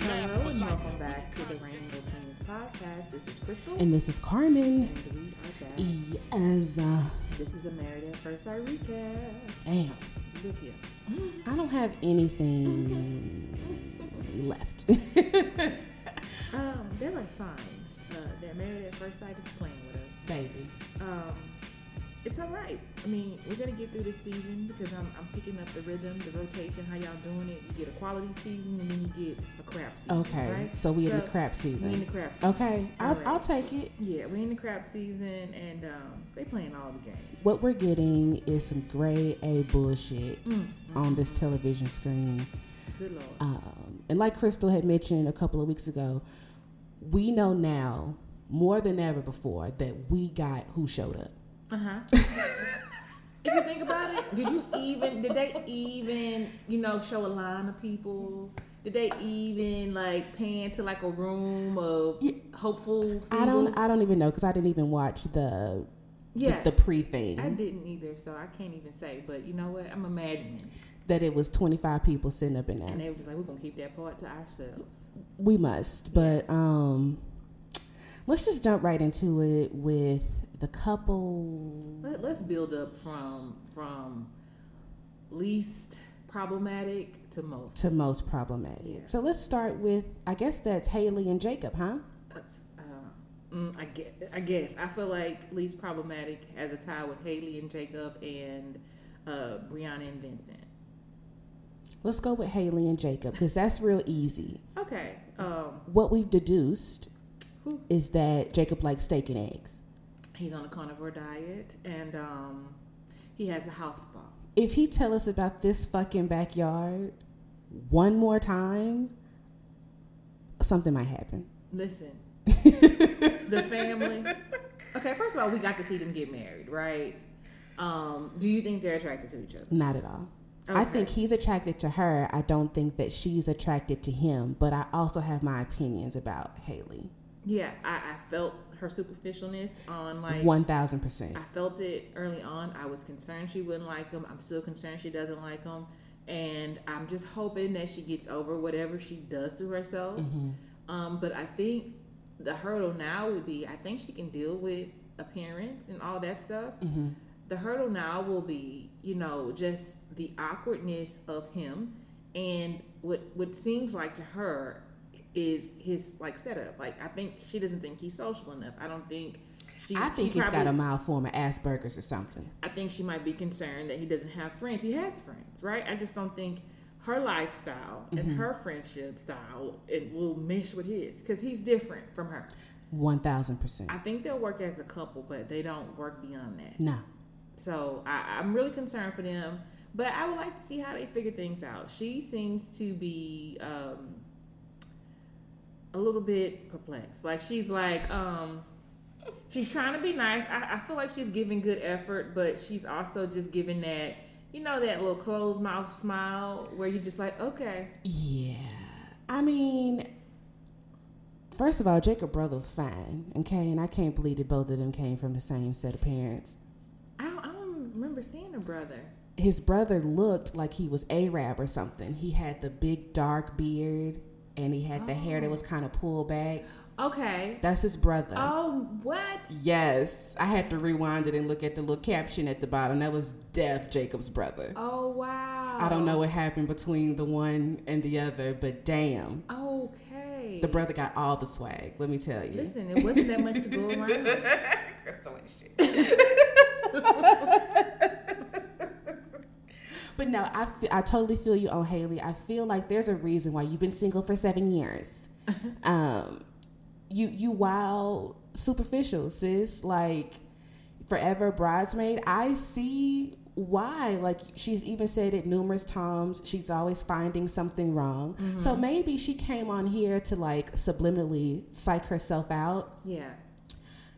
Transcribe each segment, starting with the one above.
Hello and welcome back to the Rainbow Kings podcast. This is Crystal. And this is Carmen. And we are back. Yes. Uh, This is a Married at First Sight recap. damn. With you. I don't have anything left. Um, there are signs uh, that Married at First Sight is playing with us. Baby. Um, it's all right. I mean, we're gonna get through this season because I'm, I'm picking up the rhythm, the rotation, how y'all doing it. You get a quality season and then you get a crap season. Okay. Right? So we in the So, crap We in the season. crap season. Okay. I'll, Alright. I'll take it. Yeah, we're in the crap season and um, they playing all the games. What we're getting is some grade A bullshit Mm. on this television screen. Good lord. Um, and like Crystal had mentioned a couple of weeks ago, we know now more than ever before that we got who showed up. Uh huh. if you think about it, did you even did they even you know show a line of people? Did they even like pan to like a room of Yeah. hopeful singles? I don't. I don't even know because I didn't even watch the Yeah, the, the pre thing. I didn't either, so I can't even say. But you know what? I'm imagining, that it was 25 people sitting up in there. and they were just like, "We're gonna keep that part to ourselves." we must, but um, let's just jump right into it with the couple. Let, let's build up from from least problematic to most. To most problematic. Yeah. So let's start with, I guess that's Haley and Jacob, huh? Uh, mm, I guess, I guess I feel like least problematic has a tie with Haley and Jacob and uh, Brianna and Vincent. Let's go with Haley and Jacob because that's real easy. Okay. Um, What we've deduced is that Jacob likes steak and eggs. He's on a carnivore diet and um, he has a house spa. If he tell us about this fucking backyard one more time, something might happen. Listen, the family. Okay, first of all, we got to see them get married, right? Um, do you think they're attracted to each other? Not at all. I think he's attracted to her. I don't think that she's attracted to him, but I also have my opinions about Haley. Yeah, I, I felt her superficialness on like 1000%. I felt it early on. I was concerned she wouldn't like him. I'm still concerned she doesn't like him. And I'm just hoping that she gets over whatever she does to herself. Mm-hmm. Um, but I think the hurdle now would be I think she can deal with appearance and all that stuff. Mm-hmm. The hurdle now will be, you know, just the awkwardness of him and what what seems like to her is his like setup. Like I think she doesn't think he's social enough. I don't think she I think he's got a mild form of Asperger's or something. I think she might be concerned that he doesn't have friends. He has friends, right? I just don't think her lifestyle Mm-hmm. and her friendship style it will mesh with his because he's different from her. 1000%. I think they'll work as a couple, but they don't work beyond that. No. So I, I'm really concerned for them, but I would like to see how they figure things out. She seems to be um, a little bit perplexed. Like she's like, um, she's trying to be nice. I, I feel like she's giving good effort, but she's also just giving that, you know, that little closed mouth smile where you're just like, okay, Yeah. I mean, first of all, Jacob brother fine, okay? And I can't believe that both of them came from the same set of parents. I don't, I don't remember seeing a brother. His brother looked like he was Arab or something. He had the big dark beard and he had the hair that was oh. kind of pulled back. Okay. That's his brother. Oh, what? Yes, I had to rewind it and look at the little caption at the bottom. That was Deaf Jacob's brother. Oh, wow. I don't know what happened between the one and the other, but damn, Okay. the brother got all the swag. Let me tell you. Listen, it wasn't that much to go around. But no, I, I totally feel you on Haley. I feel like there's a reason why you've been single for seven years. um, you you wild superficial sis like forever bridesmaid. I see why. Like she's even said it numerous times. She's always finding something wrong. So maybe she came on here to like subliminally psych herself out. Yeah.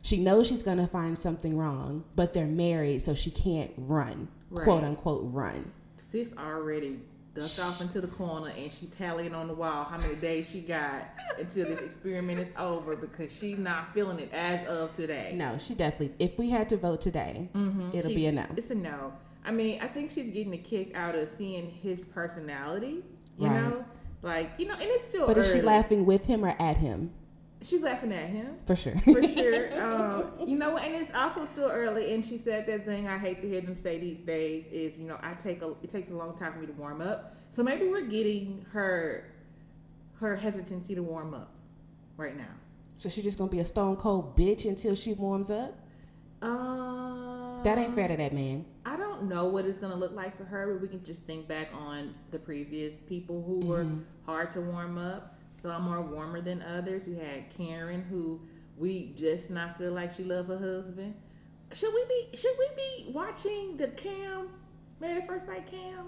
She knows she's gonna find something wrong, but they're married, so she can't run, quote unquote run. Sis already ducked off into the corner and she tallying on the wall how many days she got until this experiment is over because she's not feeling it as of today. No, she definitely. If we had to vote today, it'll She- be a no. It's a no. I mean, I think she's getting a kick out of seeing his personality. You Right. know, Like you know, and it's still. But is she laughing with him or at him? She's laughing at him. For sure. for sure. Um, know, and it's also still early. And she said that thing I hate to hear them say these days is, you know, I take a it takes a long time for me to warm up. So maybe we're getting her her hesitancy to warm up right now. So she's just gonna be a stone cold bitch until she warms up? Um, That ain't fair to that man. I don't know what it's gonna look like for her, but we can just think back on the previous people who were Mhm. hard to warm up. Some are warmer than others. We had Karen, who we just not feel like she love her husband. Should we be? Should we be watching the Cam, Married at First Sight Cam,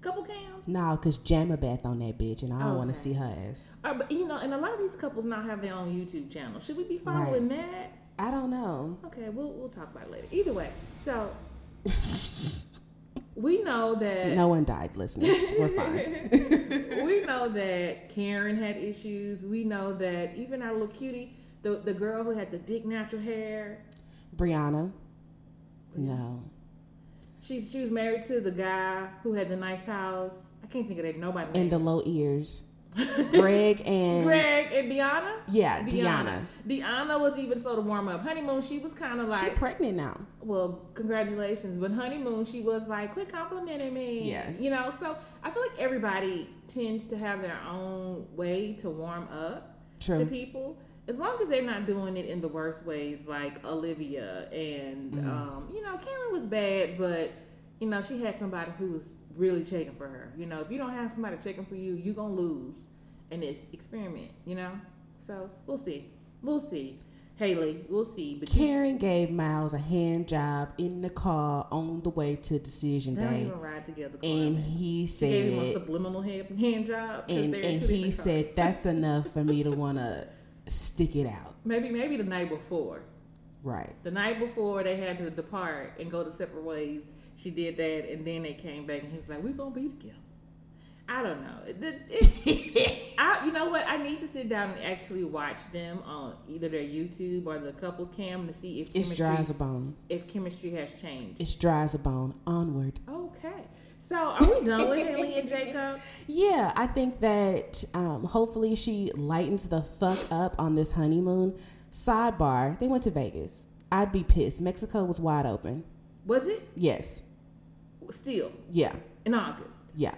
couple Cam? Nah, cause Jamabeth on that bitch, and I don't want to see her ass. Uh, but you know, and a lot of these couples now have their own YouTube channel. Should we be following that? I don't know. Okay, we'll we'll talk about it later. Either way, so we know that No one died, listeners. We're fine. we know that Karen had issues. We know that even our little cutie, the the girl who had the thick natural hair, Brianna, no. she's she was married to the guy who had the nice house. I can't think of that nobody. And the low ears. Greg and Greg and Deonna. yeah, Deonna. Deonna was even so to warm up. Honeymoon, she was kind of She like, pregnant now. well, congratulations. But honeymoon, she was like, quit complimenting me. Yeah. You know, so I feel like everybody tends to have their own way to warm up. to True. people as long as they're not doing it in the worst ways like olivia and Mm. um, you know karen was bad but you know she had somebody who was really checking for her. You know if you don't have somebody checking for you you're gonna lose. In this experiment you know? So we'll see. We'll see. Haley we'll see. But you, Karen gave Miles a hand job in the car on the way to decision Day. they don't day, even ride together and he she gave him a said, subliminal hand, hand job and and he said that's enough for me to want to stick it out. maybe maybe the night before Right. The night before they had to depart and go to separate ways, she did that, and then they came back, and he was like, "We're gonna be together." I don't know. It, it, I, you know what? I need to sit down and actually watch them on either their YouTube or the couples cam to see if It's dry as a bone. if chemistry has changed. It's dry as a bone. Onward. Okay. So are we done with Haley and Jacob? Yeah, I think that um, hopefully she lightens the fuck up on this honeymoon. Sidebar: They went to Vegas. I'd be pissed. Mexico was wide open. Was it Yes. still Yeah. in August? Yeah.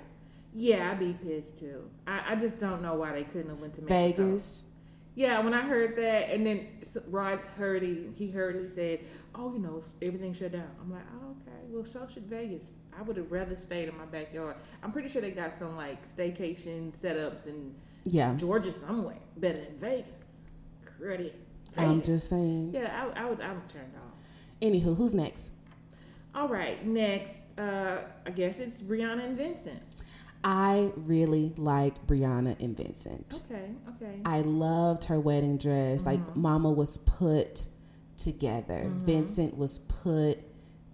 Yeah, I'd be pissed too. I, I just don't know why they couldn't have went to Mexico. Vegas. Yeah, when I heard that, and then Rod heard he, he heard he said, "Oh, you know, everything shut down." I'm like, "Oh, okay. Well, so should Vegas. I would have rather stayed in my backyard. I'm pretty sure they got some like staycation setups in Yeah. Georgia somewhere better than Vegas. Credit. I'm just saying. yeah, I, I was I was turned off. Anywho, who's next? All right, next, uh, I guess it's Brianna and Vincent. I really like Brianna and Vincent. Okay, okay. I loved her wedding dress. Like Mm-hmm. Mama was put together. Vincent was put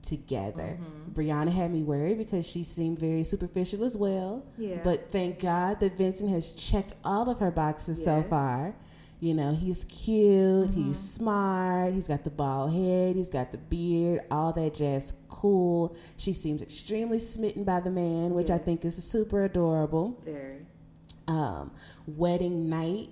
together. Mm-hmm. Brianna had me worried because she seemed very superficial as well. Yeah. But thank God that Vincent has checked all of her boxes so far. You know, he's cute, Mm-hmm. he's smart, he's got the bald head, he's got the beard, all that jazz. Cool. She seems extremely smitten by the man, which I think is super adorable Very. um, wedding night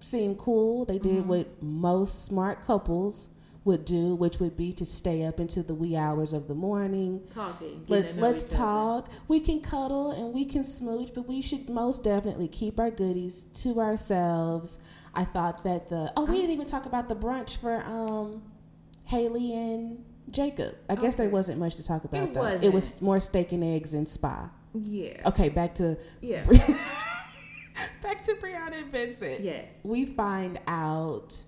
seemed cool. They did what most smart couples would do, which would be to stay up into the wee hours of the morning. Talking. Let, other. talk. We can cuddle and we can smooch, but we should most definitely keep our goodies to ourselves. I thought that the oh, we didn't even talk about the brunch for um, Haley and Jacob. I guess there wasn't much to talk about It though. It was more steak and eggs and spa. Yeah. Okay, back to Yeah. back to Brianna and Vincent. yes. We find out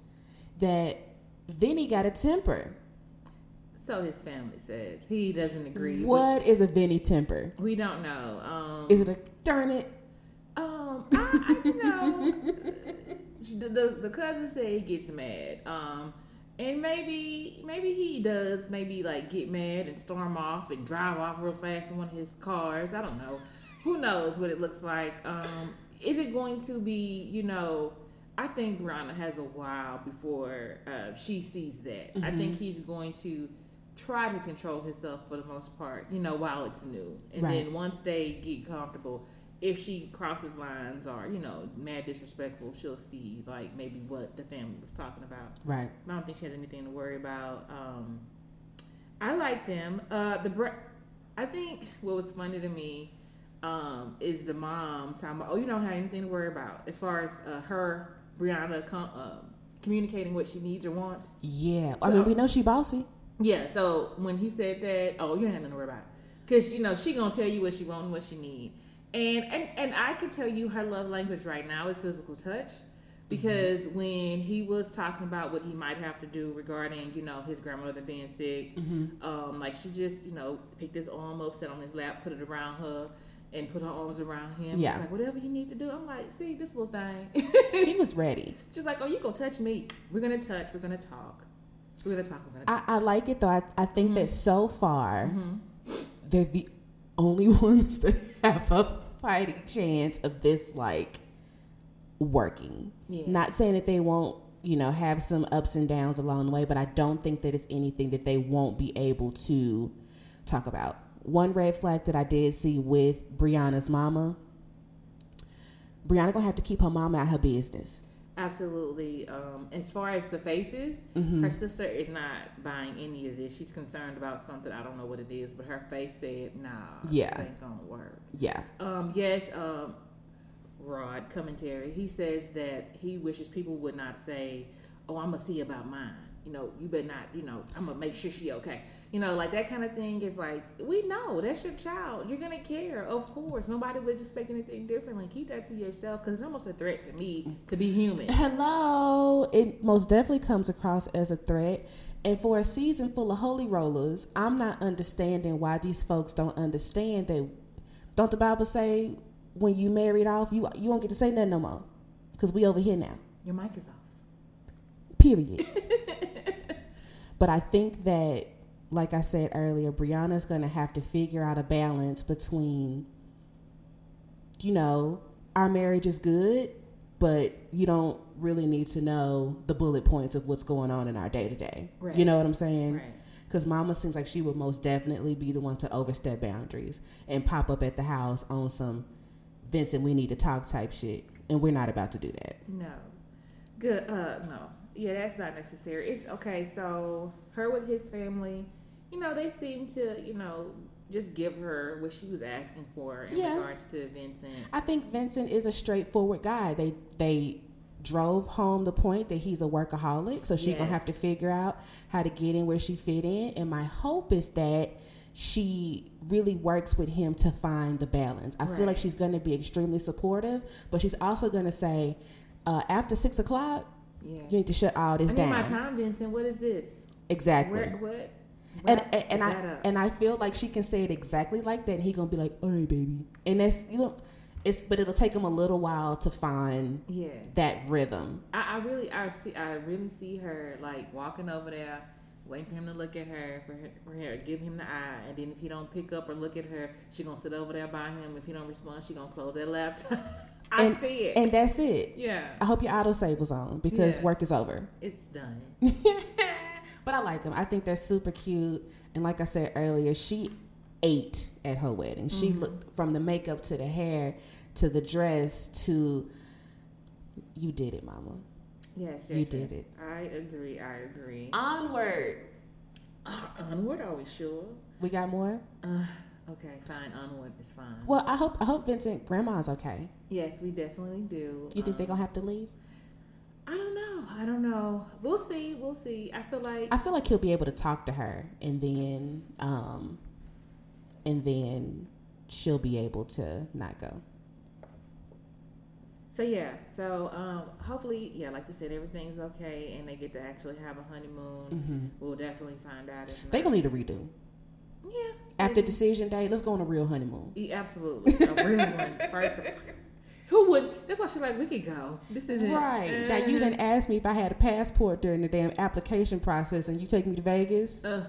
that Vinny got a temper. So his family says he doesn't agree. with- What is a Vinny temper? we don't know. Um, Is it a darn it? um, I, I you know, the, the the cousin said he gets mad. Um, and maybe maybe he does maybe like get mad and storm off and drive off real fast in one of his cars. I don't know. Who knows what it looks like? Um, is it going to be you know? I think Brianna has a while before uh, she sees that. I think he's going to try to control himself for the most part, you know, while it's new. And Right. then once they get comfortable, if she crosses lines or you know mad disrespectful, she'll see like maybe what the family was talking about. Right. I don't think she has anything to worry about. Um, I like them. Uh, the I think what was funny to me um, is the mom talking about, oh, you don't have anything to worry about as far as uh, her Brianna com- uh, communicating what she needs or wants. Yeah. I mean, we know she bossy. Yeah. So when he said that, oh, you have nothing to worry about, because you know she gonna tell you what she want and what she need, and and and I can tell you her love language right now is physical touch. Because Mm-hmm. when he was talking about what he might have to do regarding, you know, his grandmother being sick, Mm-hmm. um, like she just, you know, picked his arm up, sat on his lap, put it around her, and put her arms around him. Yeah. She's like, whatever you need to do. I'm like, see, this little thing. She was ready. She's like, oh, you gonna touch me? We're gonna touch. We're gonna talk. We're gonna talk. We're gonna talk. I, I like it though. I, I think that so far Mm-hmm. they're the only ones that have a fighting chance of this like working. Yeah. Not saying that they won't, you know, have some ups and downs along the way, but I don't think that it's anything that they won't be able to talk about. One red flag that I did see with Brianna's mama. Brianna gonna have to keep her mama out her business. Absolutely. Um, as far as the faces, Mm-hmm. her sister is not buying any of this. She's concerned about something. I don't know what it is, but her face said, "Nah, Yeah. this ain't gonna work." Yeah. Um, yes, um, Rod commentary. He says that he wishes people would not say, "Oh, I'm gonna see about mine." You know, you better not. You know, I'm gonna make sure she okay. You know, like that kind of thing is like we know that's your child. You're gonna care, of course. Nobody would expect anything differently. Keep that to yourself because it's almost a threat to me to be human. Hello. It most definitely comes across as a threat. And for a season full of holy rollers, I'm not understanding why these folks don't understand that. Don't the Bible say when you married off, you you won't get to say nothing no more, because we over here now. Your mic is off. Period. but I think that, like I said earlier, Brianna's going to have to figure out a balance between, you know, our marriage is good, but you don't really need to know the bullet points of what's going on in our day to day. You know what I'm saying? Right. Because Mama seems like she would most definitely be the one to overstep boundaries and pop up at the house on some Vincent, we need to talk type shit. And we're not about to do that. No. Good. Uh, no. Yeah, that's not necessary. It's okay. So her with his family, you know, they seem to, you know, just give her what she was asking for in Yeah. regards to Vincent. I think Vincent is a straightforward guy. They they drove home the point that he's a workaholic, so she's gonna have to figure out how to get in where she fit in. And my hope is that she really works with him to find the balance. I feel like she's gonna be extremely supportive, but she's also gonna say, uh, after six o'clock, Yeah. you need to shut all this I need my down. time, Vincent. What is this? Exactly. Where, what? And and, and I up. and I feel like she can say it exactly like that, and he gonna be like, "All right, baby," and that's you know, it's but it'll take him a little while to find yeah. that rhythm. I, I really, I see, I really see her like walking over there, waiting for him to look at her, for her, for her to give him the eye, and then if he don't pick up or look at her, she gonna sit over there by him. If he don't respond, she gonna close that laptop. I And- see it. And that's it. yeah, I hope your autosave was on because Yeah. work is over. it's done. but I like them. I think they're super cute. And like I said earlier, she ate at her wedding. She Mm-hmm. looked from the makeup to the hair to the dress to you did it, mama. Yes, yes, You did it. I agree. I agree. Onward. Uh, onward, are we sure? We got more? Uh, okay, fine. Onward is fine. Well, I hope I hope Vincent grandma's okay. Yes, we definitely do. You think they're Um, gonna have to leave? I don't know. I don't know. We'll see. We'll see. I feel like I feel like he'll be able to talk to her and then um and then she'll be able to not go. So yeah, so um, hopefully, yeah, like you said, everything's okay, and they get to actually have a honeymoon. hmm We'll definitely find out. If They not. gonna need a redo. yeah. After decision day, let's go on a real honeymoon. Yeah, absolutely, a real one. First, of, who would? That's why she's like, we could go. This isn't Right. Now you didn't ask me if I had a passport during the damn application process and you take me to Vegas. Uh,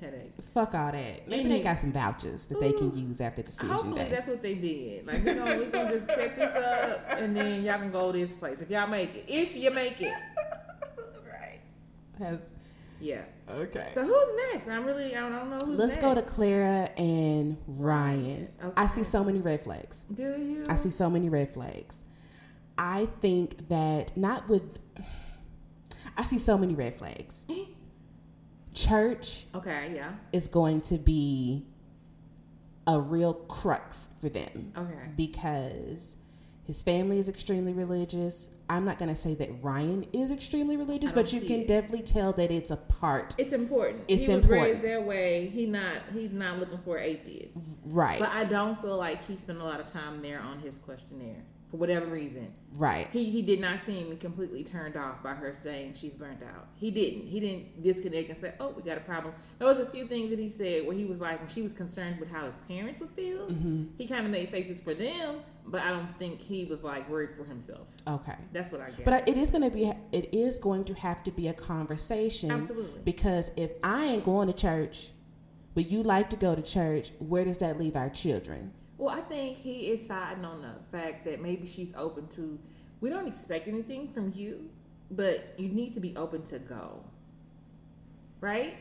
headache. Fuck all that. Maybe they got some vouchers that they can use after the decision Hopefully day. that's what they did. Like we're gonna, we gonna just set this up, and then y'all can go to this place if y'all make it. If you make it. right. Has Yeah. Okay. So who's next? I'm really I don't know who's Let's next. go to Clara and Ryan. I see so many red flags. Do you? I see so many red flags. I think that not with. I see so many red flags. Church Okay. Yeah. is going to be a real crux for them Okay. because his family is extremely religious. I'm not going to say that Ryan is extremely religious, but you can it. definitely tell that it's a part. It's important. It's he was important. raised that way. He not he's not looking for atheists. Right. But I don't feel like he spent a lot of time there on his questionnaire for whatever reason. right. He he did not seem completely turned off by her saying she's burnt out. He didn't. He didn't disconnect and say, "Oh, we got a problem." There was a few things that he said where he was like, when she was concerned with how his parents would feel, Mm-hmm. he kind of made faces for them, but I don't think he was like worried for himself. Okay. That's what I get. But it is going to be it is going to have to be a conversation Absolutely. because if I ain't going to church, but you like to go to church, where does that leave our children? Well, I think he is siding on the fact that maybe she's open to. We don't expect anything from you, but you need to be open to go. Right?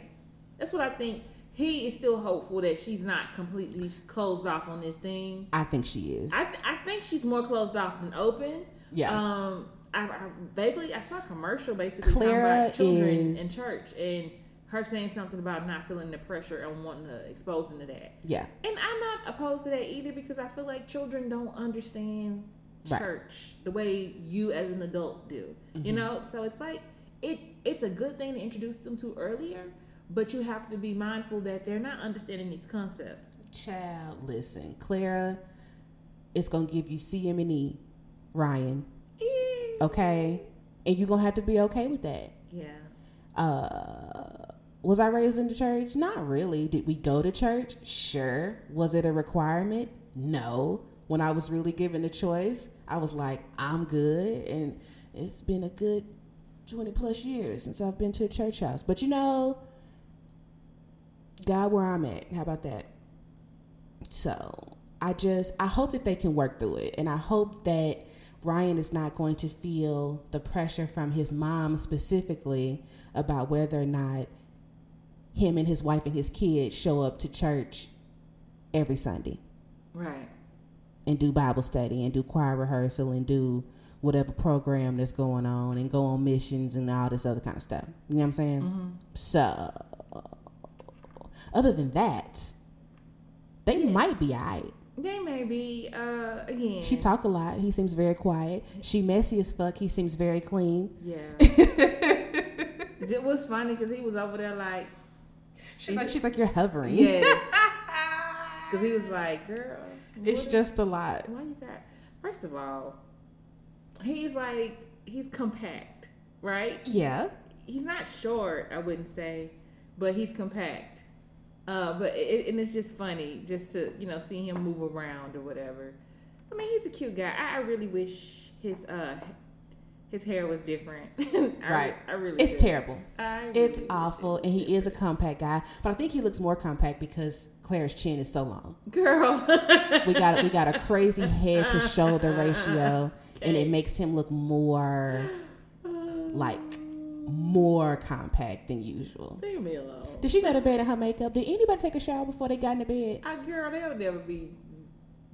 That's what I think. He is still hopeful that she's not completely closed off on this thing. I think she is. I, th- I think she's more closed off than open. Yeah. Um. I, I vaguely I saw a commercial basically Clara talking about children is- in church and her saying something about not feeling the pressure and wanting to expose them to that. yeah. And I'm not opposed to that either because I feel like children don't understand Right. church the way you as an adult do. You know, so it's like it it's a good thing to introduce them to earlier, but you have to be mindful that they're not understanding these concepts. Child, listen, Clara it's gonna give you CM&E, Ryan. Okay, and you're gonna have to be okay with that. Yeah. uh was I raised in the church? Not really. Did we go to church? Sure. Was it a requirement? No. When I was really given the choice, I was like, I'm good. And it's been a good 20 plus years since I've been to a church house. But you know, God, where I'm at. How about that? So I just, I hope that they can work through it. And I hope that Ryan is not going to feel the pressure from his mom specifically about whether or not him and his wife and his kids show up to church every Sunday Right. and do Bible study and do choir rehearsal and do whatever program that's going on and go on missions and all this other kind of stuff. You know what I'm saying? Mm-hmm. So, other than that, they Yeah. might be alright. They may be uh again. She talk a lot. He seems very quiet. She messy as fuck. He seems very clean. Yeah. it was funny because he was over there like, She's like, she's like, you're hovering. yes. Because he was like, girl. It's just a lot. Why you got? First of all, he's like he's compact, right? Yeah. He's not short, I wouldn't say, but he's compact. Uh, but it, and it's just funny just to you know see him move around or whatever. I mean, he's a cute guy. I, I really wish his uh his hair was different. I, Right. I really. It's do. terrible. I It's really awful, and he is a compact guy. But I think he looks more compact because Claire's chin is so long. girl. We got we got a crazy head to shoulder ratio, and it makes him look more like more compact than usual. Leave me alone. Did she go to bed in her makeup? Did anybody take a shower before they got into bed? I girl, they'll never be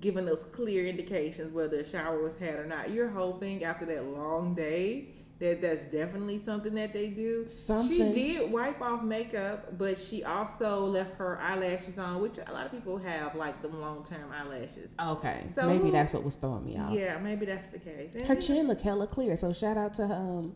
giving us clear indications whether a shower was had or not. You're hoping after that long day that that's definitely something that they do. Something. She did wipe off makeup, but she also left her eyelashes on, which a lot of people have like them long term eyelashes. Okay, So maybe that's what was throwing me off. Yeah, maybe that's the case. And Her chin looked hella clear, so shout out to um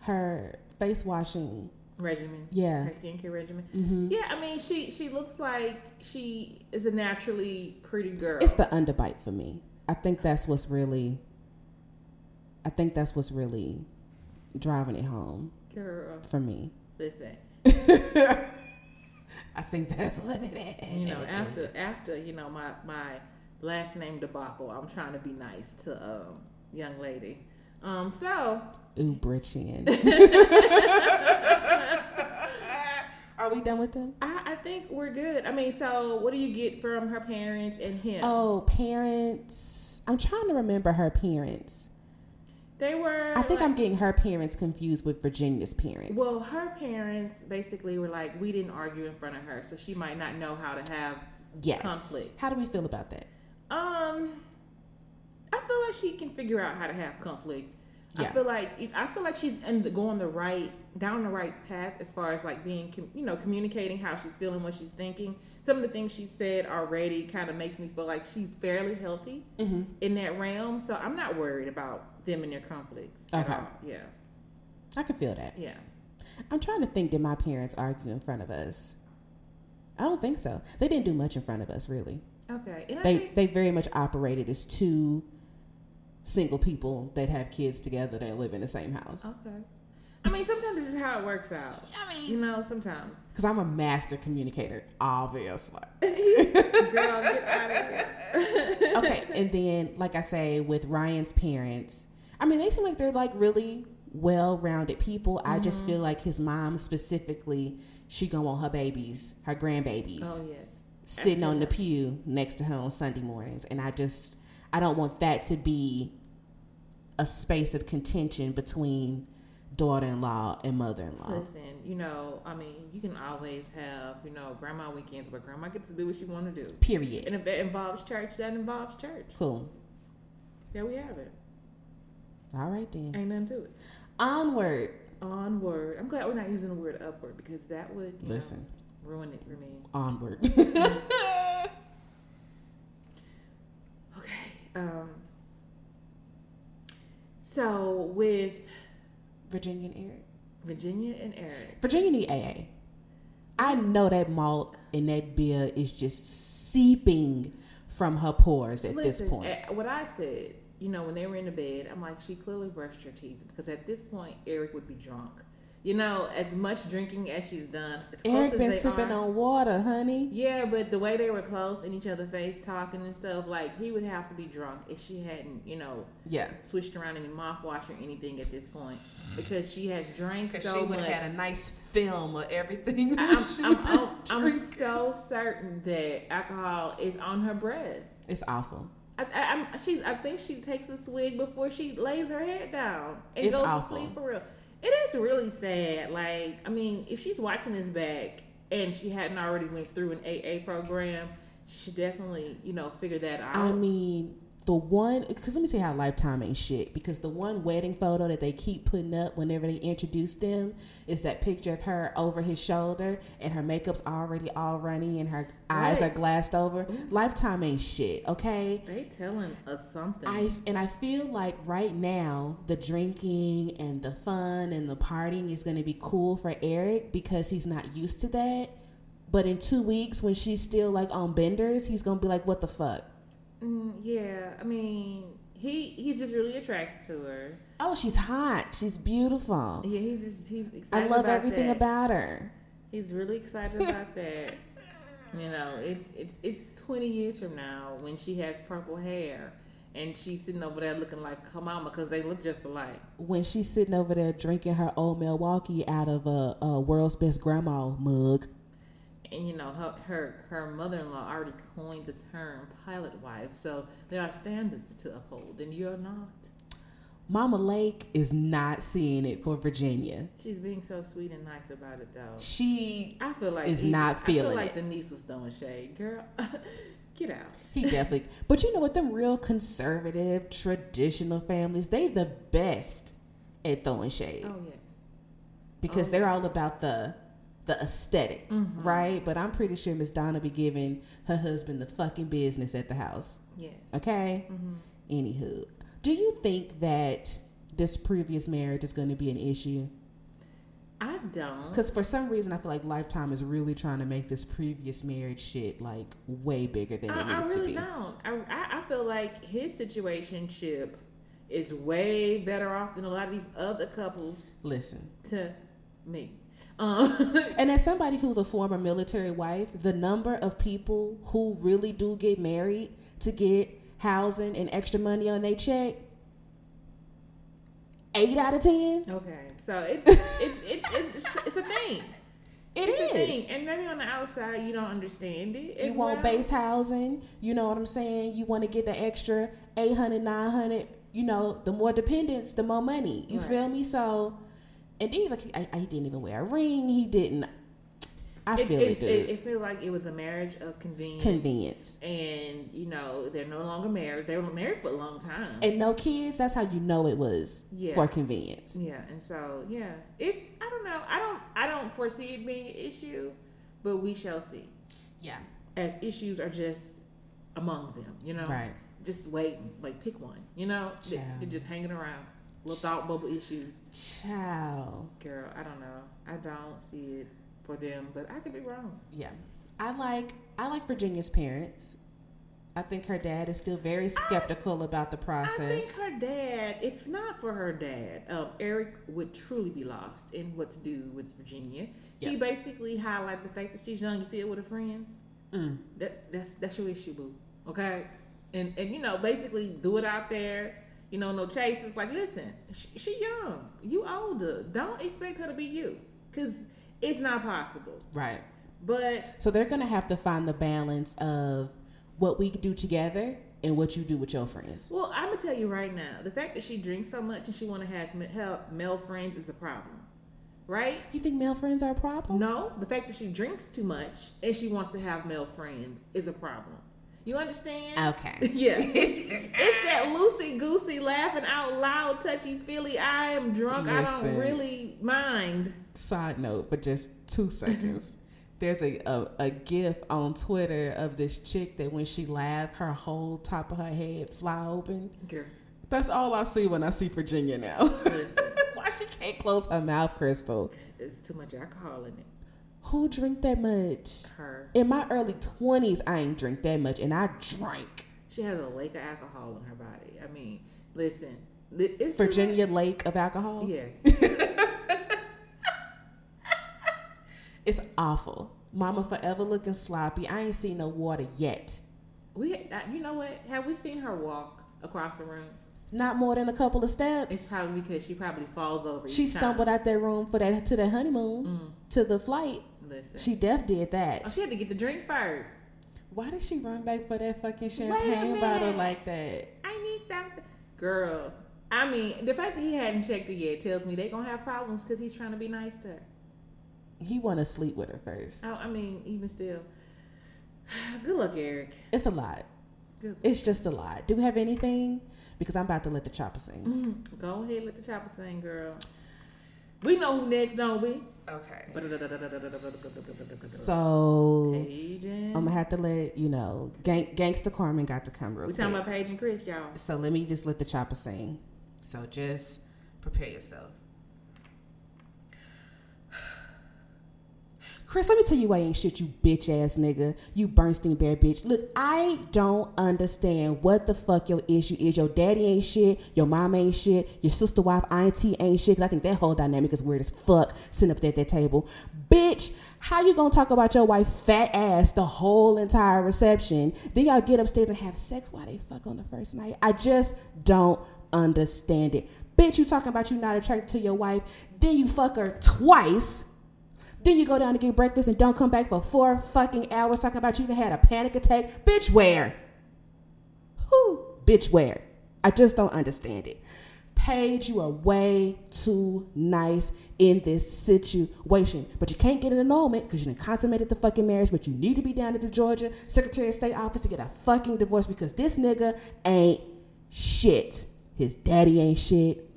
her face washing. Regimen. Yeah. Her skincare regimen. hmm Yeah, I mean she she looks like she is a naturally pretty girl. It's the underbite for me. I think that's what's really. I think that's what's really driving it home girl. for me. Listen, I think that's what it is. you know, after after you know my my last name debacle, I'm trying to be nice to um young lady. Um, so Uber chin. Are we done with them? I, I think we're good. I mean, so what do you get from her parents and him? Oh, parents. I'm trying to remember her parents. They were. I think like- I'm getting her parents confused with Virginia's parents. Well, her parents basically were like, we didn't argue in front of her, so she might not know how to have. yes. conflict. How do we feel about that? Um, I feel like she can figure out how to have conflict. I feel like I feel like she's in the, going the right down the right path as far as like being you know communicating how she's feeling, what she's thinking. Some of the things she said already kind of makes me feel like she's fairly healthy Mm-hmm. in that realm. So I'm not worried about them and their conflicts. at Okay. all. Yeah. I can feel that. Yeah. I'm trying to think. Did my parents argue in front of us? I don't think so. They didn't do much in front of us, really. Okay. And They think, they very much operated as two single people that have kids together that live in the same house. okay. I mean, sometimes this is how it works out. I mean, You know, sometimes. because I'm a master communicator, obviously. Girl, get out of here. okay, and then like I say, with Ryan's parents, I mean they seem like they're like really well-rounded people. I just Mm-hmm. feel like his mom specifically, she gonna want her babies, her grandbabies, Oh yes. sitting on the pew next to her on Sunday mornings, and I just I don't want that to be a space of contention between daughter-in-law and mother-in-law. Listen, you know, I mean, you can always have, you know, grandma weekends, but grandma gets to do what she want to do. Period. And if that involves church, that involves church. Cool. There we have it. All right then. Ain't nothing to it. Onward. Onward. I'm glad we're not using the word upward because that would you know, Listen. ruin it for me. Onward. Mm-hmm. Okay. Um. So with Virginia and Eric. Virginia and Eric, Virginia need AA. I know that malt and that beer is just seeping from her pores at listen, this point. eh, what I said, you know, when they were in the bed, I'm like, she clearly brushed her teeth because at this point, Eric would be drunk. You know, as much drinking as she's done, as close Eric as been they sipping are, on water, honey. Yeah, but the way they were close in each other's face, talking and stuff, like he would have to be drunk if she hadn't, you know, Yeah. switched around any mouthwash or anything at this point because she has drank Because so she would much. have had a nice film of everything. I'm, I'm, I'm, I'm so certain that alcohol is on her breath. It's awful. I, I, I'm, she's, I think she takes a swig before she lays her head down and It's goes awful. to sleep for real. It is really sad. Like, I mean, if she's watching this back and she hadn't already went through an AA program, she definitely, you know, figure that out. I mean, the one, because let me tell you how Lifetime ain't shit. Because the one wedding photo that they keep putting up whenever they introduce them is that picture of her over his shoulder and her makeup's already all runny and her eyes are glassed over. Lifetime ain't shit, okay? they telling us something. I and I feel like right now the drinking and the fun and the partying is going to be cool for Eric because he's not used to that. But in two weeks, when she's still like on benders, he's gonna be like, "What the fuck?" Mm, yeah, I mean, he he's just really attracted to her. Oh, she's hot. She's beautiful. Yeah, he's just he's excited. I love about everything that. about her. He's really excited about that. You know, it's it's it's twenty years from now when she has purple hair and she's sitting over there looking like her mama because they look just alike. When she's sitting over there drinking her old Milwaukee out of a, a world's best grandma mug. And you know, her her, her mother in law already coined the term pilot wife, so there are standards to uphold, and you're not. Mama Lake is not seeing it for Virginia. She's being so sweet and nice about it, though. She I feel like Is even- not I feeling feel like it. the niece was throwing shade, girl. Get out. He definitely. But you know what? Them real conservative, traditional families, they the best at throwing shade Oh yes. because oh, they're all about the the esthetic Mhm. right? But I'm pretty sure Miss Donna be giving her husband the fucking business at the house. Yes. Okay. hmm Anywho, do you think that this previous marriage is going to be an issue? I don't. Because for some reason, I feel like Lifetime is really trying to make this previous marriage shit like way bigger than it I, I needs really to be. don't. I, I, I feel like his situationship is way better off than a lot of these other couples Listen, to me. Um, and as somebody who's a former military wife, the number of people who really do get married to get housing and extra money on their check, eight out of ten. okay, so it's it's, it's it's it's it's a thing. It it's a is. thing, and maybe on the outside you don't understand it. You want well. base housing, you know what I'm saying? You want to get the extra 800, 900 you know, the more dependence, the more money. You Right. feel me? So, and then he's like, I, I, he didn't even wear a ring. He didn't. I feel it, it, dude. it, it feels like it was a marriage of convenience. Convenience. and you know they're no longer married. They were married for a long time. And no kids, that's how you know it was Yeah. for convenience. yeah, and so yeah, it's I don't know. I don't I don't foresee it being an issue, but we shall see. Yeah. As issues are just among them, you know. Right. Just waiting, like pick one. You know, Child. they're just hanging around. Little thought bubble issues. Child. Girl, I don't know. I don't see it for them, but I could be wrong. Yeah. I like I like Virginia's parents. I think her dad is still very skeptical about the I think process. her dad, if not for her dad, um, Eric would truly be lost in what to do with Virginia. He basically highlighted the fact that she's young. You see it with her friends. Mm. That that's that's your issue, boo. Okay, and and you know basically do it out there. You know, no chase. chases. Like, listen, she, she young. You older. Don't expect her to be you, cause it's not possible. Right. But So they're gonna have to find the balance of what we do together and what you do with your friends. well, I'm gonna tell you right now, the fact that she drinks so much and she want to have help, male friends is a problem, right? You think male friends are a problem? No, the fact that she drinks too much and she wants to have male friends is a problem. You understand? Okay. yeah. it's that loosey goosey, laughing out loud, touchy feely. I am drunk. I don't really mind. Side note for just two seconds. There's a, a, a gif on Twitter of this chick that when she laughed, her whole top of her head fly open. Girl, That's all I see when I see Virginia now. Why she can't close her mouth, Crystal? it's too much alcohol in it. Who drink that much? Her. In my early twenties, I ain't drink that much, and I drank. She has a lake of alcohol in her body. I mean, listen, li- it's Virginia Lake of alcohol. Yes. It's awful. Mama forever looking sloppy. I ain't seen no water yet. we, you know what? Have we seen her walk across the room? Not more than a couple of steps. It's probably because she probably falls over. She each time. stumbled out that room for that to the honeymoon, Mm, to the flight. Listen. She def did oh, that. she had to get the drink first. Why did she run back for that fucking champagne bottle like that? I need something. Girl, I mean, the fact that he hadn't checked her yet tells me they're gonna have problems because he's trying to be nice to her. He want to sleep with her first. I, I mean, even still. Good luck, Eric. It's a lot. Good. It's just a lot. Do we have anything? Because I'm about to let the chopper sing. Mhm. Go ahead, let the chopper sing, girl. We know who next, don't we? Okay. So, So Paige and I'm gonna have to let you know. Gang- Gangsta Carmen got to come real we quick. talking about Paige and Chris, y'all. So let me just let the chopper sing. So just prepare yourself. Chris, let me tell you why ain't shit, you bitch ass nigga. You Bernstein Bear bitch. Look, I don't understand what the fuck your issue is. Your daddy ain't shit. Your mom ain't shit. Your sister wife, auntie ain't shit. Cause I think that whole dynamic is weird as fuck sitting up there at that table. Bitch, how you gonna talk about your wife fat ass the whole entire reception? Then y'all get upstairs and have sex while they fuck on the first night. I just don't understand it. Bitch, you talking about you not attracted to your wife, then you fuck her twice. Then you go down to get breakfast and don't come back for four fucking hours talking about you had a panic attack. Bitch, where? Who? Bitch, where? I just don't understand it. Paige, you are way too nice in this situation. But you can't get an annulment because you done consummated the fucking marriage, but you need to be down at the Georgia Secretary of State office to get a fucking divorce because this nigga ain't shit. His daddy ain't shit.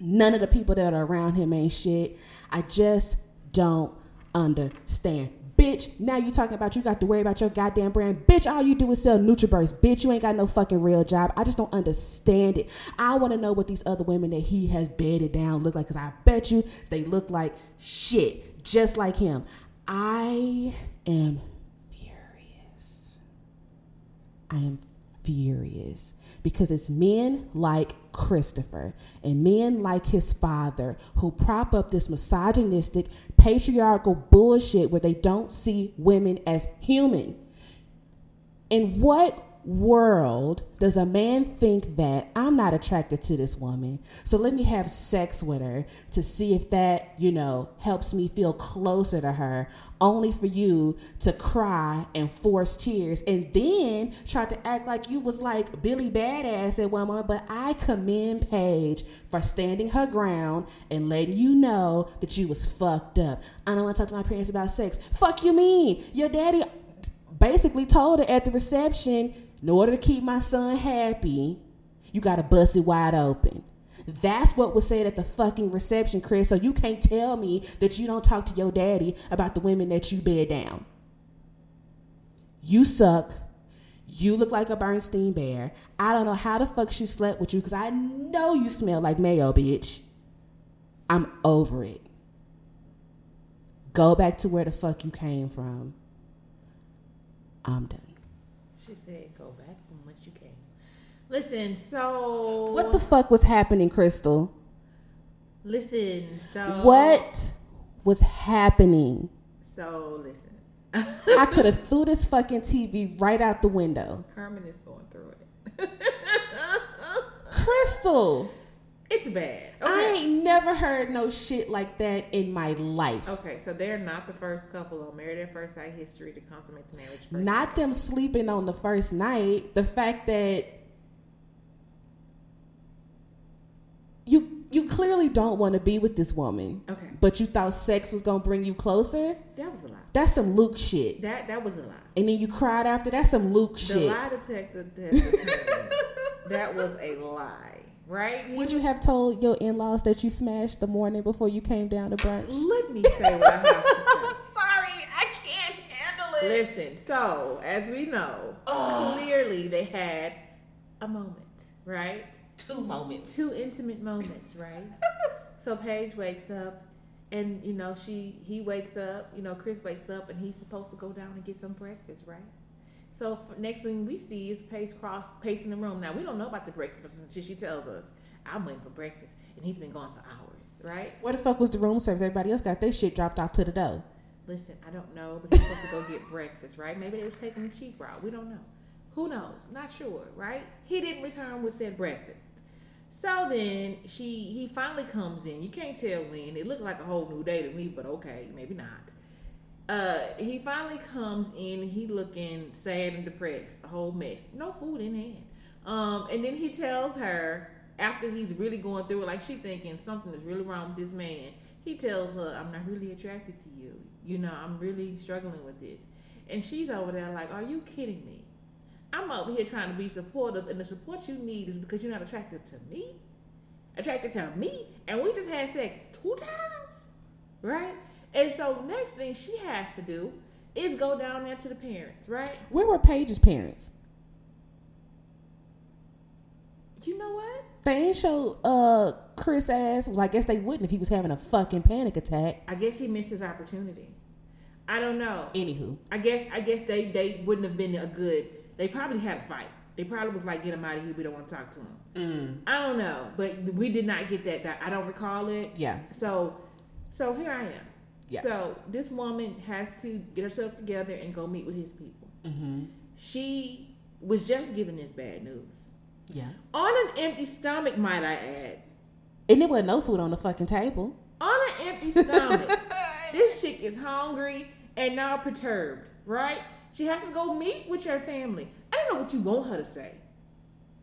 None of the people that are around him ain't shit. I just don't understand. Bitch, now you talking about you got to worry about your goddamn brand. Bitch, all you do is sell NutriBurst. Bitch, you ain't got no fucking real job. I just don't understand it. I want to know what these other women that he has bedded down look like because I bet you they look like shit, just like him. I am furious. I am furious because it's men like Christopher and men like his father who prop up this misogynistic, patriarchal bullshit where they don't see women as human. And what world does a man think that I'm not attracted to this woman? So let me have sex with her to see if that, you know, helps me feel closer to her, only for you to cry and force tears and then try to act like you was like Billy Badass at one moment. But I commend Paige for standing her ground and letting you know that you was fucked up. I don't want to talk to my parents about sex. Fuck you mean? Your daddy basically told her at the reception in order to keep my son happy, you got to bust it wide open. That's what was said at the fucking reception, Chris. So you can't tell me that you don't talk to your daddy about the women that you bed down. You suck. You look like a Bernstein bear. I don't know how the fuck she slept with you because I know you smell like mayo, bitch. I'm over it. Go back to where the fuck you came from. I'm done. She said, "Go back from whence you came." Listen, so What the fuck was happening, Crystal? listen, so What was happening? So listen, I could have threw this fucking TV right out the window. Carmen is going through it. Crystal, it's bad. I ain't never heard no shit like that in my life. Okay, so they're not the first couple on Married at First Sight history to consummate the marriage. Not night. them sleeping on the first night. The fact that you you clearly don't want to be with this woman, Okay, but you thought sex was gonna bring you closer. that was a lie. That's some Luke shit. That that was a lie. And then you cried after. That's some Luke The shit. The lie detector has that was a lie, right? He Would you have told your in laws that you smashed the morning before you came down to brunch? Let me say what I have to say. sorry, I can't handle it. Listen, so as we know, clearly they had a moment, right? Two moments. Two intimate moments, right? so Paige wakes up and you know, she he wakes up, you know, Chris wakes up and he's supposed to go down and get some breakfast, right? So next thing we see is Paige cross pacing the room. Now we don't know about the breakfast until she tells us, I'm waiting for breakfast and he's been gone for hours, right? Where the fuck was the room service? Everybody else got their shit dropped off to the door. Listen, I don't know, but he's supposed to go get breakfast, right? Maybe they was taking the cheap route. We don't know. Who knows? Not sure, right? He didn't return with said breakfast. So then she he finally comes in. You can't tell when. It looked like a whole new day to me, but okay, maybe not. Uh, he finally comes in. He looking sad and depressed, a whole mess, no food in hand. Um, and then he tells her after he's really going through it, like she thinking something is really wrong with this man. He tells her, "I'm not really attracted to you. You know, I'm really struggling with this." And she's over there like, "Are you kidding me? I'm over here trying to be supportive, and the support you need is because you're not attracted to me, attracted to me, and we just had sex two times, right?" And so next thing she has to do is go down there to the parents, right? Where were Paige's parents? You know what? They didn't show uh Chris ass. Well, I guess they wouldn't if he was having a fucking panic attack. I guess he missed his opportunity. I don't know. Anywho, I guess I guess they they wouldn't have been a good. They probably had a fight. They probably was like, get him out of here. We don't want to talk to him. mm, I don't know, but we did not get that. that I don't recall it. yeah, So, so here I am. Yeah. So this woman has to get herself together and go meet with his people. mm-hmm. She was just given this bad news yeah. on an empty stomach, might I add. And there was no food on the fucking table. On an empty stomach. this chick is hungry and now perturbed, right? She has to go meet with your family. I don't know what you want her to say.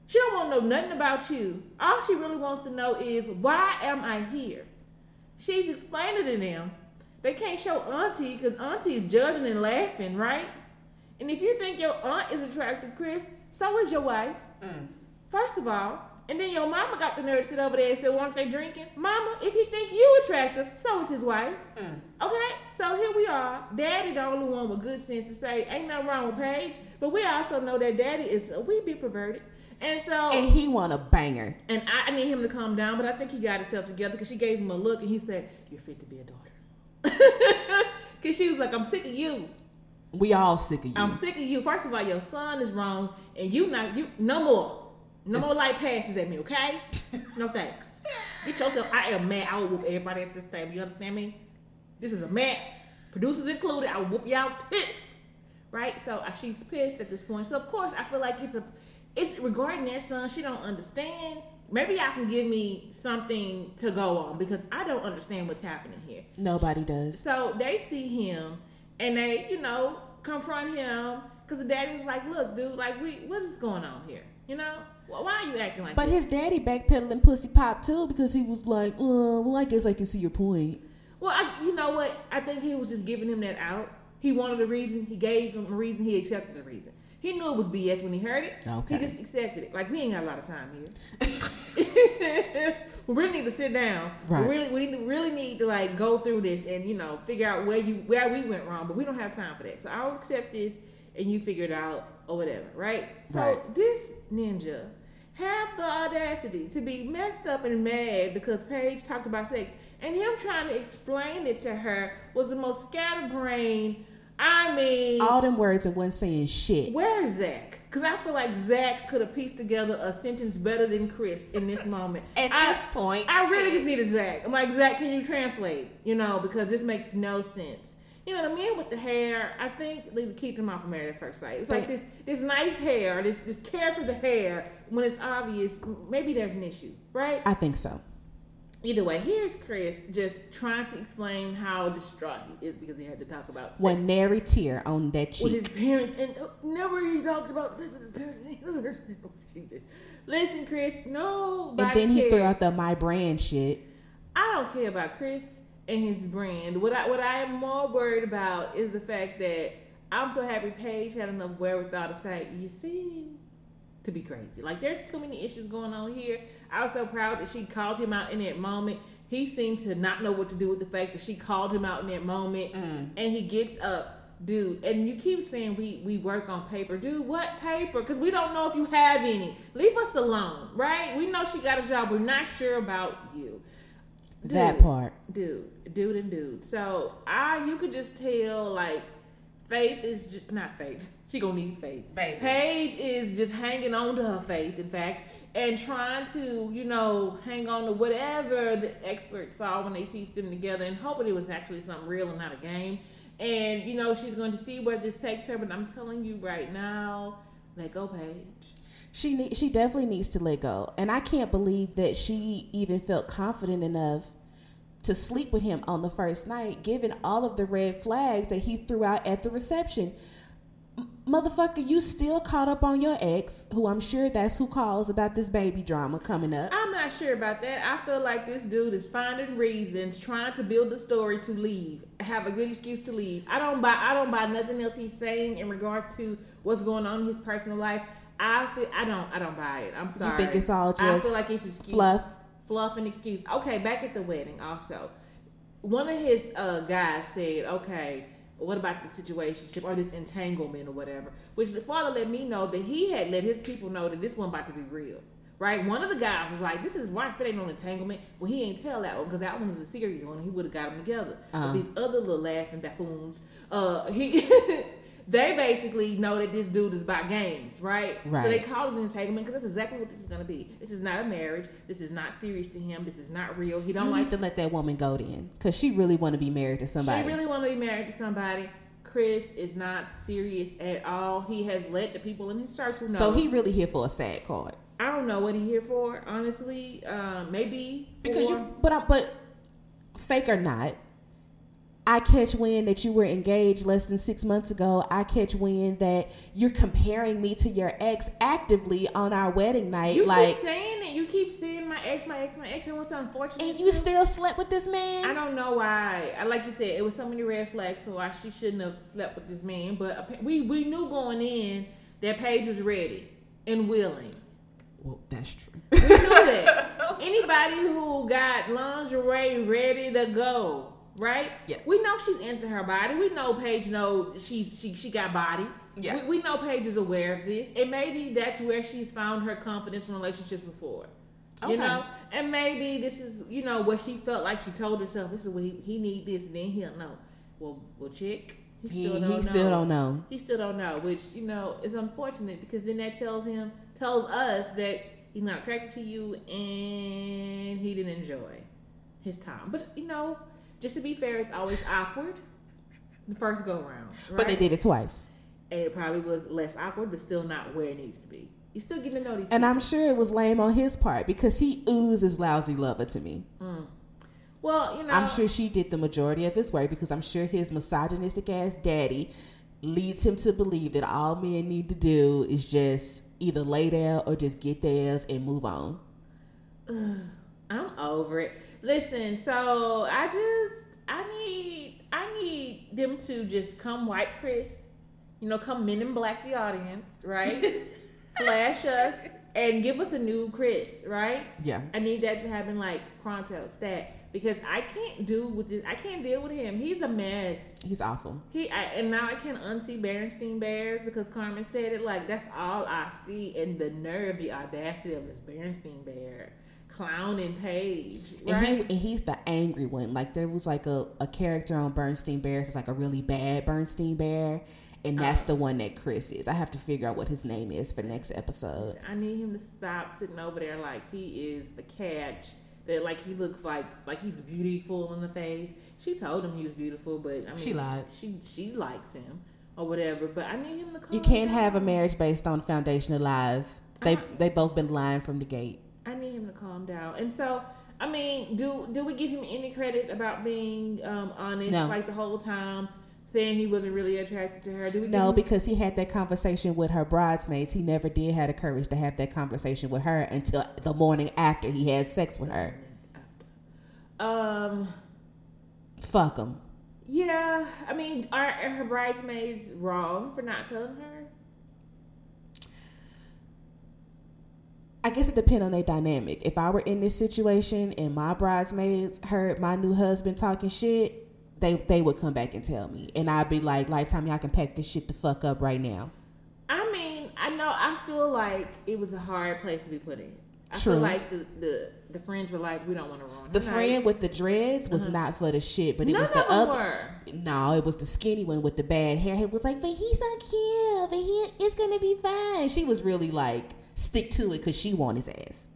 She don't want to know nothing about you. All she really wants to know is why am I here? She's explaining to them. They can't show auntie because auntie is judging and laughing, right? And if you think your aunt is attractive, Chris, so is your wife. Mm. First of all, and then your mama got the nerve to sit over there and say, "Weren't they drinking?" Mama, if he think you attractive, so is his wife. Mm. Okay, so here we are. Daddy, the only one with good sense to say, "Ain't nothing wrong with Paige," but we also know that Daddy is a wee bit perverted, and so And he want a banger. and I, I need him to calm down, but I think he got himself together because she gave him a look and he said, "You're fit to be a daughter." Because she was like, "I'm sick of you. We all sick of you. I'm sick of you. First of all, your son is wrong, and you not you no more, no more light passes at me, okay? no thanks. Get yourself. I am mad. I will whoop everybody at this table. You understand me? This is a mess. Producers included. I will whoop y'all. Right? So she's pissed at this point. So of course, I feel like it's a, it's regarding their son. She don't understand. Maybe y'all can give me something to go on because I don't understand what's happening here. Nobody does. So they see him and they, you know, confront him because the daddy's like, "Look, dude, like, we, what is going on here? You know, why are you acting like?" That? But this? his daddy backpedaling pussy pop too because he was like, uh, well, I guess I can see your point. Well, I, you know what? I think he was just giving him that out. He wanted a reason. He gave him a reason. He accepted the reason. He knew it was BS when he heard it. Okay. He just accepted it. Like we ain't got a lot of time here. we really need to sit down. Right. We really, we need to, really need to like go through this and you know figure out where you where we went wrong. But we don't have time for that. So I'll accept this and you figure it out or whatever. Right. So Right. this ninja have the audacity to be messed up and mad because Paige talked about sex, and him trying to explain it to her was the most scatterbrained. I mean, All them words and one saying shit. where is Zach? Because I feel like Zach could have pieced together a sentence better than Chris in this moment. At I, this point, I really just needed Zach. I'm like, Zach, can you translate? You know, because this makes no sense. You know, the men with the hair, I think they would keep them off of Married at First Sight. It's like this this nice hair, this this care for the hair, when it's obvious, maybe there's an issue, right? I think so. Either way, here's Chris just trying to explain how distraught he is because he had to talk about sex One nary tear on that cheek with his parents, and uh, never he talked about sex with his parents. He doesn't understand what she did. Listen, Chris, no. And then he threw out the my brand shit. I don't care about Chris and his brand. What I what I am more worried about is the fact that I'm so happy Paige had enough wherewithal to say, "You seem to be crazy. Like there's too many issues going on here." I was so proud that she called him out in that moment. He seemed to not know what to do with the fact that she called him out in that moment, mm. and he gets up, dude. And you keep saying we we work on paper, dude. What paper? Because we don't know if you have any. Leave us alone, right? We know she got a job. We're not sure about you. That part. Dude, dude, and dude. So I, you could just tell like Faith is just not Faith. She gonna need faith. Baby. Paige is just hanging on to her faith, in fact, and trying to, you know, hang on to whatever the experts saw when they pieced them together, and hoping it was actually something real and not a game. And you know, she's going to see where this takes her. But I'm telling you right now, let go, Paige. She need, she definitely needs to let go. And I can't believe that she even felt confident enough to sleep with him on the first night, given all of the red flags that he threw out at the reception. Motherfucker, you still caught up on your ex, who I'm sure that's who calls about this baby drama coming up. I'm not sure about that. I feel like this dude is finding reasons, trying to build a story to leave, have a good excuse to leave. I don't buy. I don't buy nothing else he's saying in regards to what's going on in his personal life. I feel. I don't. I don't buy it. I'm sorry. You think it's all just I feel like it's excuse, fluff? Fluff and excuse. Okay, back at the wedding, also, one of his uh, guys said, "Okay, what about the situation or this entanglement or whatever?" Which the father let me know that he had let his people know that this wasn't about to be real. Right? One of the guys was like, "This is why if it ain't no entanglement." Well, he ain't tell that one because that one was a serious one. He would have got them together. Uh-huh. But these other little laughing buffoons, uh, he. They basically know that this dude is about games, right? right. So they call it an entanglement because that's exactly what this is going to be. This is not a marriage. This is not serious to him. This is not real. He don't You like need to let that woman go then, because she really want to be married to somebody. she really want to be married to somebody. Chris is not serious at all. He has let the people in his circle know. so he really here for a sad card. I don't know what he here for, honestly. Um, maybe Because for- you, but I, but fake or not, I catch wind that you were engaged less than six months ago. I catch wind that you're comparing me to your ex actively on our wedding night, you like, keep saying it. You keep saying my ex, my ex, my ex, and what's unfortunate? and you too- still slept with this man? I don't know why. I like you said, it was so many red flags, so why she shouldn't have slept with this man. But we we knew going in that Paige was ready and willing. Well, that's true. We knew that. Anybody who got lingerie ready to go, right? Yeah. We know she's into her body. We know Paige know she's she she got body. Yeah. We, we know Paige is aware of this, and maybe that's where she's found her confidence in relationships before. Okay. You know, and maybe this is you know what she felt like she told herself. This is what he, he need this, and then he'll know. Well, well, chick, he He, still he don't know. still don't know. He still don't know, which you know is unfortunate because then that tells him tells us that he's not attracted to you and he didn't enjoy his time. But you know, just to be fair, it's always awkward the first go round. But they did it twice. and it probably was less awkward, but still not where it needs to be. You're still getting to know these. And people. I'm sure it was lame on his part because he oozes lousy lover to me. Mm. well, you know, I'm sure she did the majority of his work because I'm sure his misogynistic ass daddy leads him to believe that all men need to do is just either lay down or just get theirs and move on. I'm over it. Listen, so I just I need I need them to just come white Chris, you know, come men in black the audience, right? Flash us and give us a new Chris, right? Yeah. I need that to happen like pronto, stat. Because I can't do with this. I can't deal with him. He's a mess. He's awful. He I, and now I can unsee Berenstein Bears because Carmen said it. Like that's all I see, and the nerve, the audacity of this Berenstein Bear clowning Paige, And, right? he, and he's the angry one. Like there was like a, a character on Bernstein Bears, it's like a really bad Bernstein Bear, and that's the one that Chris is. I have to figure out what his name is for next episode. I need him to stop sitting over there like he is the catch. That like he looks like like he's beautiful in the face. She told him he was beautiful, but I mean She lied. She she likes him or whatever. But I need him to. Calm You can't have a marriage based on foundation of lies. They Uh-huh. they both been lying from the gate. I need him to calm down. And so, I mean, do do we give him any credit about being um, honest No. like the whole time, saying he wasn't really attracted to her? Do we? No, him, because he had that conversation with her bridesmaids. He never did have the courage to have that conversation with her until the morning after he had sex with her. um, Fuck him. yeah. I mean, are, are her bridesmaids wrong for not telling her? I guess it depends on their dynamic. If I were in this situation and my bridesmaids heard my new husband talking shit, they they would come back and tell me, and I'd be like, "Lifetime, y'all can pack this shit the fuck up right now." I mean, I know. I feel like it was a hard place to be put in. I True. feel like the, the the friends were like, we don't want to ruin The friend with the dreads was uh-huh. not for the shit, but it None was the other. were. No, it was the skinny one with the bad hair. He was like, but he's so cute, but he it's gonna be fine. She was really like, stick to it because she want his ass.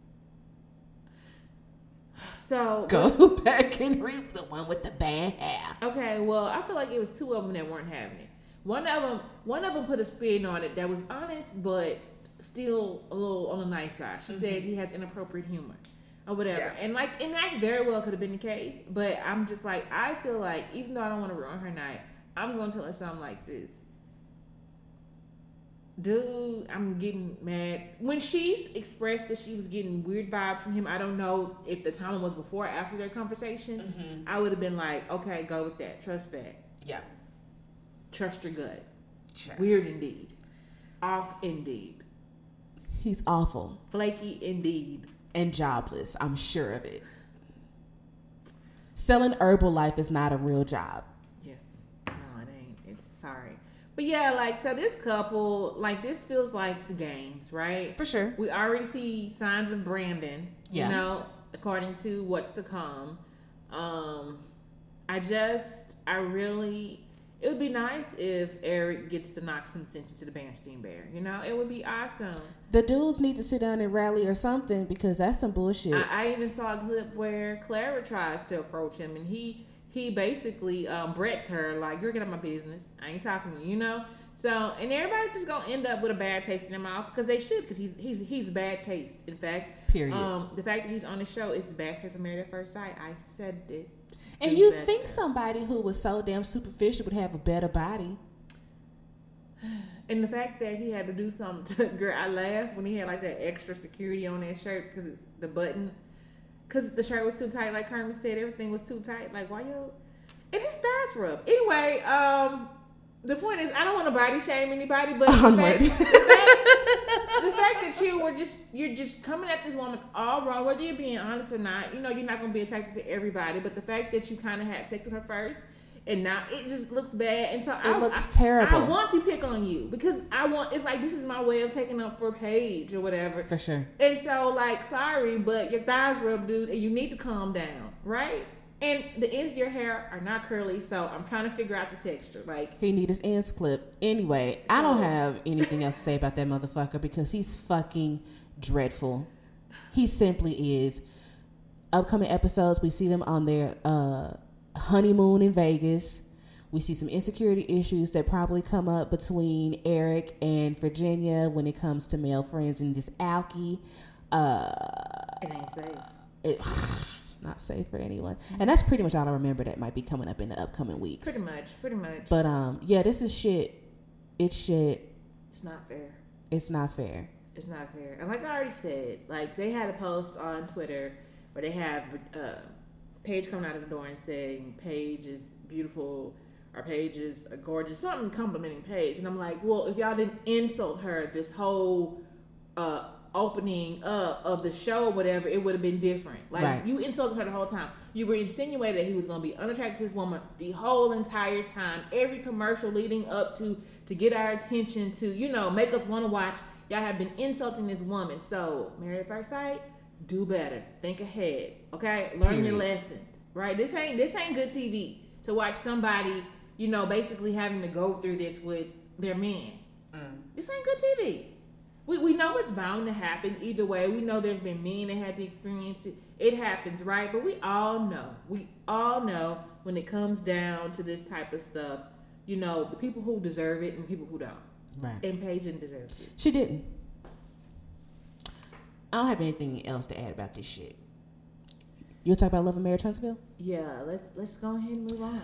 So Go back and reap the one with the bad hair. Okay, well, I feel like it was two of them that weren't having it. One of them, one of them put a spin on it that was honest, but still a little on the nice side. She said he has inappropriate humor or whatever, Mm-hmm. Yeah. and like, and that very well could have been the case. But I'm just like, I feel like even though I don't want to ruin her night, I'm gonna tell her something like this. Dude, I'm getting mad. When she's expressed that she was getting weird vibes from him, I don't know if the time was before or after their conversation. Mm-hmm. I would have been like, okay, go with that. Trust that. Yeah. Trust your gut. Weird indeed. Off indeed. He's awful Flaky indeed. and jobless. I'm sure of it. Selling Herbalife is not a real job. Yeah. No, it ain't. It's sorry. But yeah, like so this couple, like this feels like the games, right? For sure. We already see signs of Brandon, Yeah. you know, according to what's to come. Um I just I really it would be nice if Eric gets to knock some sense into the Bernstein Bear. You know, it would be awesome. The dudes need to sit down and rally or something because that's some bullshit. I, I even saw a clip where Clara tries to approach him, and he he basically um, Brett's her like, "You're getting my business. I ain't talking to you," you know. So, and everybody just gonna end up with a bad taste in their mouth because they should, because he's he's he's bad taste. In fact, Period. Um, the fact that he's on the show is the bad taste of Married at First Sight. I said it. and you Exactly. think somebody who was so damn superficial would have a better body? And the fact that he had to do something to girl, I laughed when he had like that extra security on that shirt because the button, because the shirt was too tight. Like Carmen said, everything was too tight. Like why you? And his thighs rub. Anyway, um, the point is, I don't want to body shame anybody, but the fact, the, fact, the fact that you were just you're just coming at this woman all wrong, whether you're being honest or not. You know, you're not gonna be attracted to everybody, but the fact that you kind of had sex with her first. And now it just looks bad, and so I, looks I- terrible. I want to pick on you because I want. It's like this is my way of taking up for Paige or whatever. For sure. And so, like, sorry, but your thighs rub, dude, and you need to calm down, right? And the ends of your hair are not curly, so I'm trying to figure out the texture. Like, He need his ends clipped. Anyway, I don't have anything else to say about that motherfucker because he's fucking dreadful. He simply is. Upcoming episodes, we see them on their uh, honeymoon in Vegas. We see some insecurity issues that probably come up between Eric and Virginia when it comes to male friends and this Alki. Uh, It ain't safe. it, it's not safe for anyone. And that's pretty much all I remember that might be coming up in the upcoming weeks. Pretty much. Pretty much. But um, yeah, this is shit. It's shit. it's not fair. It's not fair. It's not fair. And like I already said, like they had a post on Twitter where they have uh, Paige coming out of the door and saying Paige is beautiful or Paige is a gorgeous, something complimenting Paige. And I'm like, well, if y'all didn't insult her this whole uh, opening up of the show or whatever, it would have been different. Like Right. you insulted her the whole time. You were insinuating that he was going to be unattracted to this woman the whole entire time. Every commercial leading up to to get our attention to you know make us want to watch. Y'all have been insulting this woman. So married at first sight, do better. Think ahead. Okay, learn your Period. lesson. Right. This ain't this ain't good TV to watch somebody you know basically having to go through this with their men. Mm. This ain't good TV. We, we know it's bound to happen either way. We know there's been men that had to experience it. It happens, right? But we all know. We all know when it comes down to this type of stuff, you know, the people who deserve it and people who don't. Right. And Paige didn't deserve it. She didn't. I don't have anything else to add about this shit. You'll talk about Love and Marriage Huntsville? Yeah, let's let's go ahead and move on.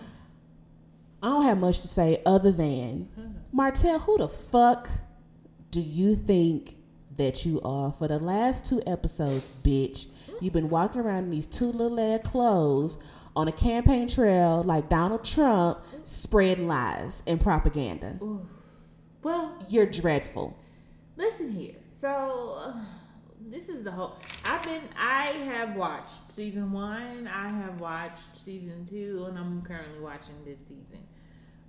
I don't have much to say other than Martell, who the fuck do you think that you are? For the last two episodes, bitch, you've been walking around in these two little ass clothes on a campaign trail like Donald Trump, spreading lies and propaganda. Well, You're dreadful. listen here. So uh, this is the whole. I've been. I have watched season one. I have watched season two, and I'm currently watching this season.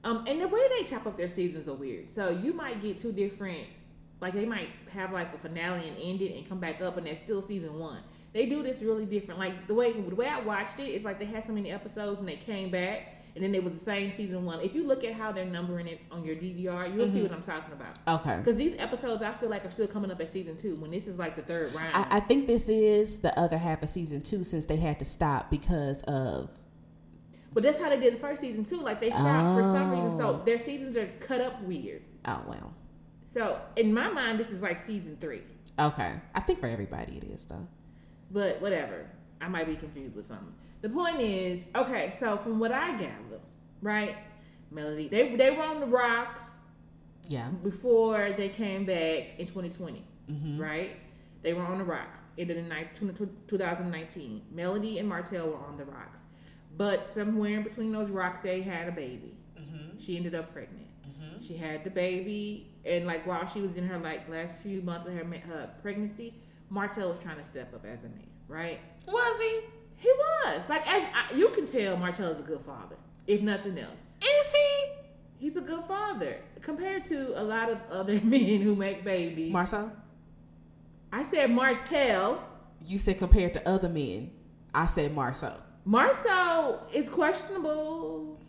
Um, and the way they chop up their seasons are weird. So you might get two different. Like they might have like a finale and end it and come back up, and that's still season one. They do this really different. Like the way the way I watched it, it's like they had so many episodes and they came back, and then it was the same season one. If you look at how they're numbering it on your DVR, you'll see mm-hmm. what I'm talking about. Okay. Because these episodes, I feel like, are still coming up at season two when this is like the third round. I, I think this is the other half of season two since they had to stop because of but that's how they did the first season too. Like they stopped for some reason, Oh. so their seasons are cut up weird. oh well. So in my mind, this is like season three. Okay. I think for everybody it is though. But whatever, I might be confused with something. The point is, okay. So from what I gather, right, Melody, they they were on the rocks Yeah. before they came back in 2020, Mm-hmm. right? They were on the rocks. Ended in ni- 20- 2019. Melody and Martell were on the rocks. But somewhere in between those rocks, they had a baby. Mm-hmm. She ended up pregnant. She had the baby, and like while she was in her like last few months of her her pregnancy, Martell was trying to step up as a man, right? Was he? He was like as I, you can tell, Martell is a good father, if nothing else. Is he? He's a good father compared to a lot of other men who make babies. Marsau? I said Martell. You said compared to other men. I said Marsau. Marsau is questionable.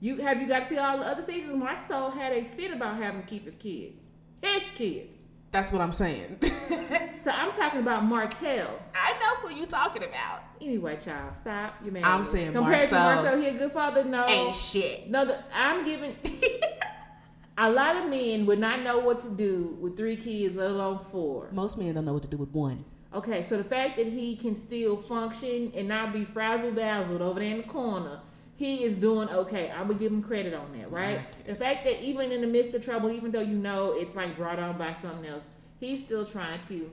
You have you got to see all the other seasons? Marsau had a fit about having to keep his kids, his kids. That's what I'm saying. So I'm talking about Martell. I know who you talking about. Anyway, child, stop. You man. I'm saying compared to Marsau Marsau, he a good father. No, Ain't shit. no. The, I'm giving. a lot of men would not know what to do with three kids, let alone four. Most men don't know what to do with one. Okay, so the fact that he can still function and not be frazzled dazzled over there in the corner, he is doing okay. I would give him credit on that, right? The fact that even in the midst of trouble, even though you know it's like brought on by something else, he's still trying to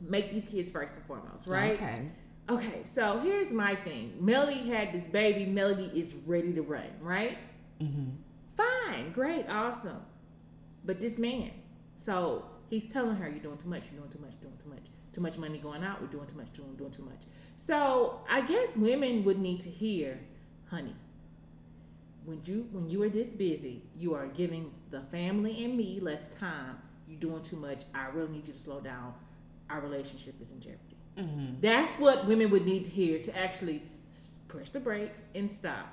make these kids first and foremost, right? Okay. Okay, so here's my thing. Melody had this baby. Melody is ready to run, right? Mm-hmm. Fine, great, awesome. But this man, so he's telling her, "You're doing too much. You're doing too much. Doing too much. Too much money going out. We're doing too much. Doing doing too much." So I guess women would need to hear, "Honey, when you when you are this busy, you are giving the family and me less time. You're doing too much. I really need you to slow down. Our relationship is in jeopardy." Mm-hmm. That's what women would need to hear to actually push the brakes and stop.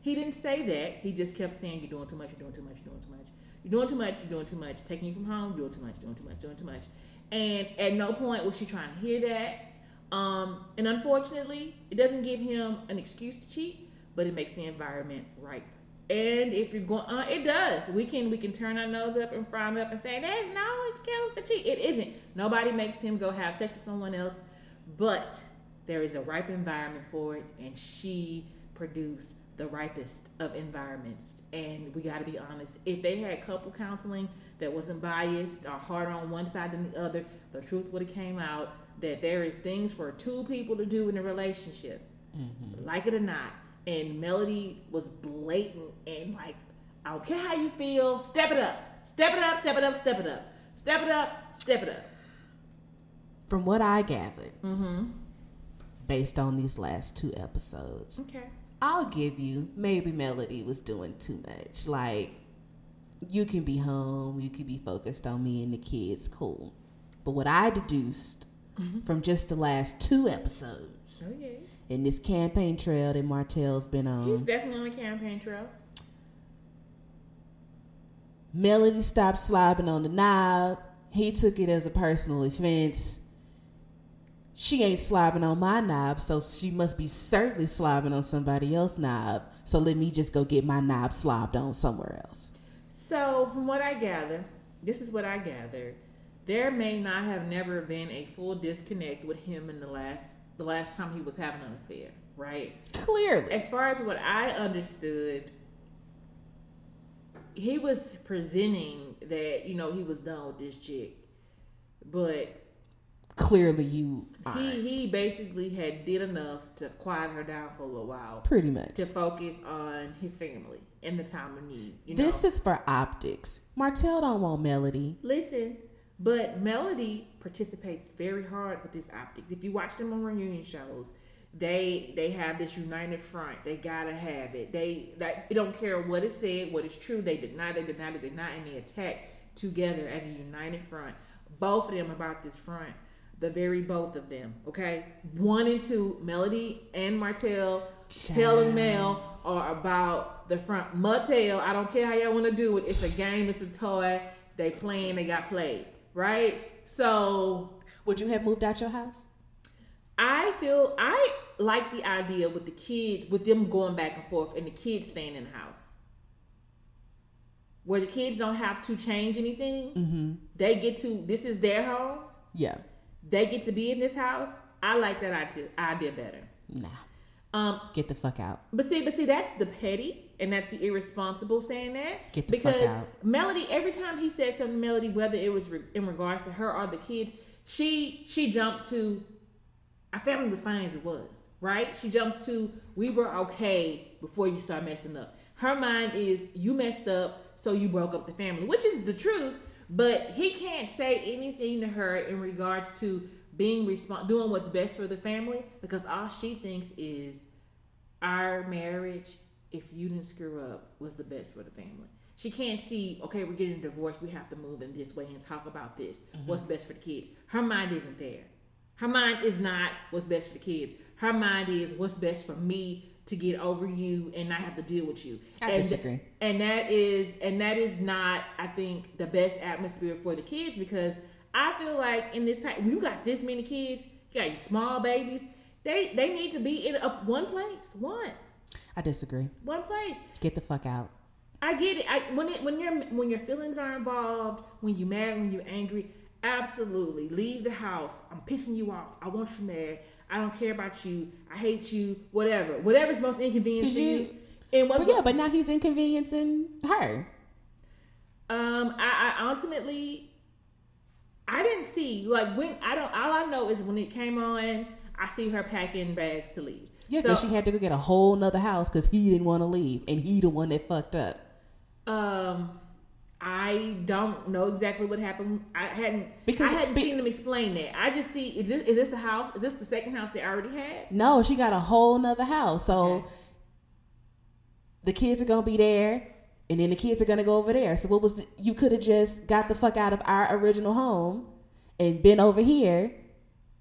He didn't say that. He just kept saying, You're doing too much, you're doing too much, you're doing too much. You're doing too much, you're doing too much. Taking you from home, You're doing too much, doing too much, doing too much. And at no point was she trying to hear that. Um, and unfortunately, it doesn't give him an excuse to cheat, but it makes the environment ripe. And if you're going, uh, it does. We can we can turn our nose up and frown up and say there's no excuse to cheat. It isn't. Nobody makes him go have sex with someone else, but there is a ripe environment for it, and she produced the ripest of environments. And we got to be honest. If they had couple counseling that wasn't biased or harder on one side than the other, the truth would have came out that there is things for two people to do in a relationship, mm-hmm. like it or not. And Melody was blatant and like, I don't care how you feel, step it up, step it up, step it up, step it up, step it up, step it up. From what I gathered, mm-hmm. based on these last two episodes, okay, I'll give you maybe Melody was doing too much. Like, you can be home, you can be focused on me and the kids, cool. But what I deduced mm-hmm. from just the last two episodes. Oh, yeah. In this campaign trail that Martell's been on. He's definitely on a campaign trail. Melody stopped slobbing on the knob. He took it as a personal offense. She ain't slobbing on my knob, so she must be certainly slobbing on somebody else's knob. So let me just go get my knob slobbed on somewhere else. So, from what I gather, this is what I gather. there may not have never been a full disconnect with him in the last the last time he was having an affair, right? Clearly. As far as what I understood, he was presenting that, you know, he was done with this chick. But clearly you he he basically had did enough to quiet her down for a little while pretty much to focus on his family in the time of need this know? is for optics martell don't want melody listen but Melody participates very hard with this optics. If you watch them on reunion shows, they they have this united front. They gotta have it. They like they don't care what is said, what is true. They deny, they deny, they deny, and they attack together as a united front. Both of them about this front. The very both of them. Okay, one and two, Melody and Martell, Tell and Mel are about the front. Martell, I don't care how y'all want to do it. It's a game. It's a toy. They playing. They got played right? So, would you have moved out your house? I feel I like the idea with the kids, with them going back and forth, and the kids staying in the house, where the kids don't have to change anything. Mm-hmm. They get to this is their home. Yeah, they get to be in this house. I like that idea, idea better. Nah. Um, get the fuck out. But see, but see, that's the petty and that's the irresponsible saying that. Get the because fuck out. Melody, every time he said something, Melody, whether it was re- in regards to her or the kids, she she jumped to our family was fine as it was, right? She jumps to we were okay before you start messing up. Her mind is you messed up, so you broke up the family, which is the truth. But he can't say anything to her in regards to being respons- doing what's best for the family because all she thinks is our marriage if you didn't screw up was the best for the family she can't see okay we're getting divorced we have to move in this way and talk about this mm-hmm. what's best for the kids her mind isn't there her mind is not what's best for the kids her mind is what's best for me to get over you and not have to deal with you. I and, disagree. And that is and that is not, I think, the best atmosphere for the kids because I feel like in this time, you got this many kids, you got your small babies, they they need to be in a one place. One. I disagree. One place. Get the fuck out. I get it. I, when it when your when your feelings are involved, when you're mad, when you're angry, absolutely leave the house. I'm pissing you off. I want you mad. I don't care about you. I hate you. Whatever. Whatever's most inconvenient to you. you. And but yeah, but now he's inconveniencing her. Um, I, I ultimately I didn't see like when I don't. All I know is when it came on, I see her packing bags to leave. Yeah, because so, she had to go get a whole nother house because he didn't want to leave, and he the one that fucked up. Um, I don't know exactly what happened. I hadn't because I hadn't be, seen them explain that. I just see is this is this the house? Is this the second house they already had? No, she got a whole nother house. So okay. the kids are gonna be there and then the kids are gonna go over there. So what was the, you could have just got the fuck out of our original home and been over here,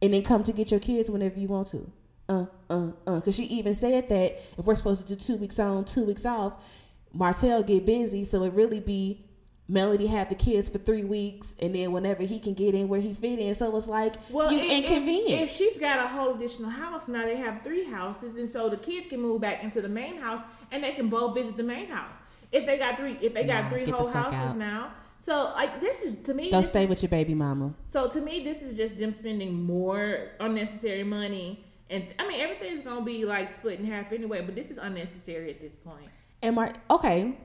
and then come to get your kids whenever you want to. Uh, uh, uh. Because she even said that if we're supposed to do two weeks on, two weeks off, Martell get busy, so it really be Melody have the kids for three weeks, and then whenever he can get in where he fit in, so it's like Well, you if- inconvenient. If, if she's got a whole additional house, now they have three houses, and so the kids can move back into the main house, and they can both visit the main house. If they got three, if they got Nah, three whole houses out. now, so like this is to me. Go this stay with your baby mama. So to me, this is just them spending more unnecessary money, and I mean everything's gonna be like split in half anyway. But this is unnecessary at this point. And Mar, okay,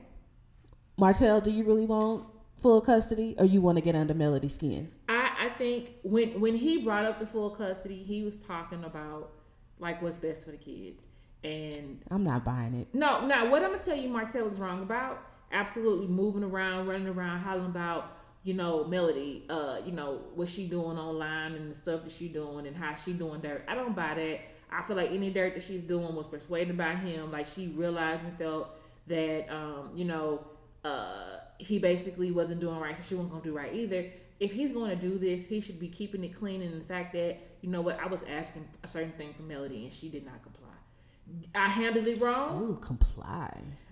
Martell, do you really want full custody, or you want to get under Melody's skin? I, I think when when he brought up the full custody, he was talking about like what's best for the kids. And I'm not buying it. no, now what I'm gonna tell you, Martell is wrong about. Absolutely moving around, running around, hollering about you know Melody, uh, you know what she doing online and the stuff that she doing and how she doing dirt. I don't buy that. I feel like any dirt that she's doing was persuaded by him. Like she realized and felt that um, you know uh, he basically wasn't doing right, so she wasn't gonna do right either. If he's going to do this, he should be keeping it clean. And the fact that you know what, I was asking a certain thing from Melody and she did not comply. I handled it wrong. Ooh, comply.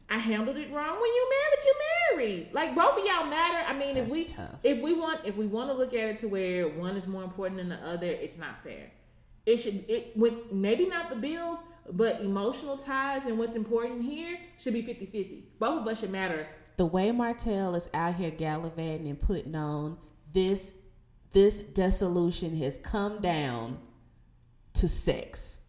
I handled it wrong. When you married, you married. Like both of y'all matter. I mean, That's if we tough. if we want if we want to look at it to where one is more important than the other, it's not fair. It should it with maybe not the bills, but emotional ties and what's important here should be 50-50. Both of us should matter. The way Martell is out here gallivanting and putting on this, this dissolution has come down to sex.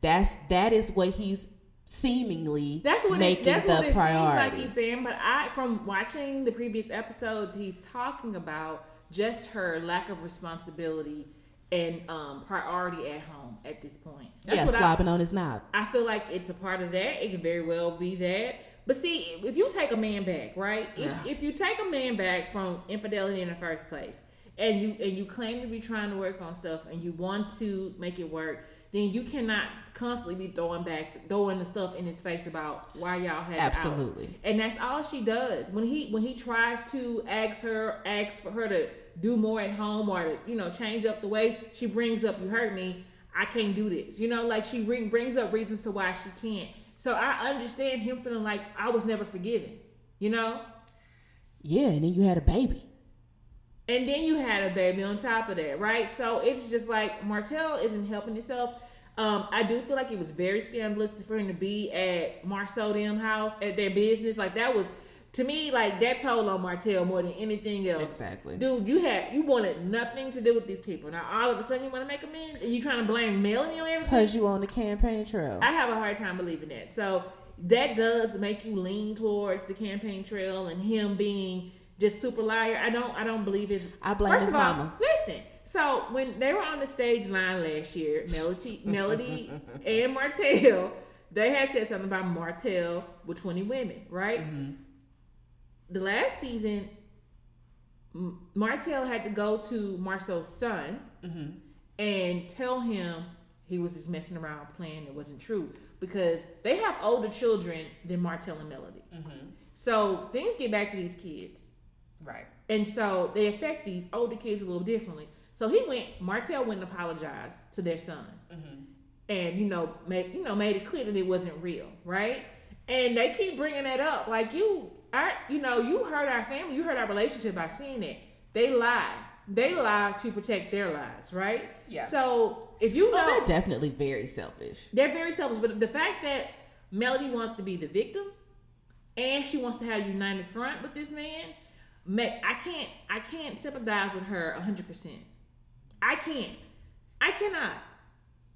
That's that is what he's seemingly That's what making it, that's the what it priority. seems like he's saying. But I, from watching the previous episodes, he's talking about just her lack of responsibility and um, priority at home at this point. That's yeah, what I, on his knob. I feel like it's a part of that. It can very well be that. But see, if you take a man back, right? If, if you take a man back from infidelity in the first place, and you and you claim to be trying to work on stuff, and you want to make it work, then you cannot constantly be throwing back, throwing the stuff in his face about why y'all had. Absolutely. And that's all she does. When he when he tries to ask her, ask for her to do more at home or to, you know, change up the way, she brings up, You hurt me, I can't do this. You know, like she bring, brings up reasons to why she can't. So I understand him feeling like I was never forgiven, you know? Yeah, and then you had a baby. And then you had a baby on top of that, right? So it's just like Martell isn't helping himself. Um, I do feel like it was very scandalous for him to be at Marsau house at their business. Like that was to me like that told on Martell more than anything else. Exactly. Dude, you had you wanted nothing to do with these people. Now all of a sudden you want to make amends and you trying to blame Melanie on everything. Cause you on the campaign trail. I have a hard time believing that. So that does make you lean towards the campaign trail and him being just super liar. I don't I don't believe his I blame First his all, mama. Listen, so when they were on the stage line last year, Melody Melody and Martell, they had said something about Martell with 20 women, right? Mm-hmm. The last season Martell had to go to Marsau's son Mm-hmm. and tell him he was just messing around playing it wasn't true because they have older children than Martell and Melody. Mm-hmm. So things get back to these kids. Right. And so they affect these older kids a little differently. So he went, Martell went and apologized to their son. Mm-hmm. And, you know, made, you know, made it clear that it wasn't real, right? And they keep bringing that up. Like you, I, you know, you hurt our family, you hurt our relationship by seeing it. They lie. They lie to protect their lives, right? Yeah. So if you know, Well, they're definitely very selfish. they're very selfish, but the fact that Melody wants to be the victim and she wants to have a united front with this man, ma- I can't I can't sympathize with her hundred percent. I can't. I cannot.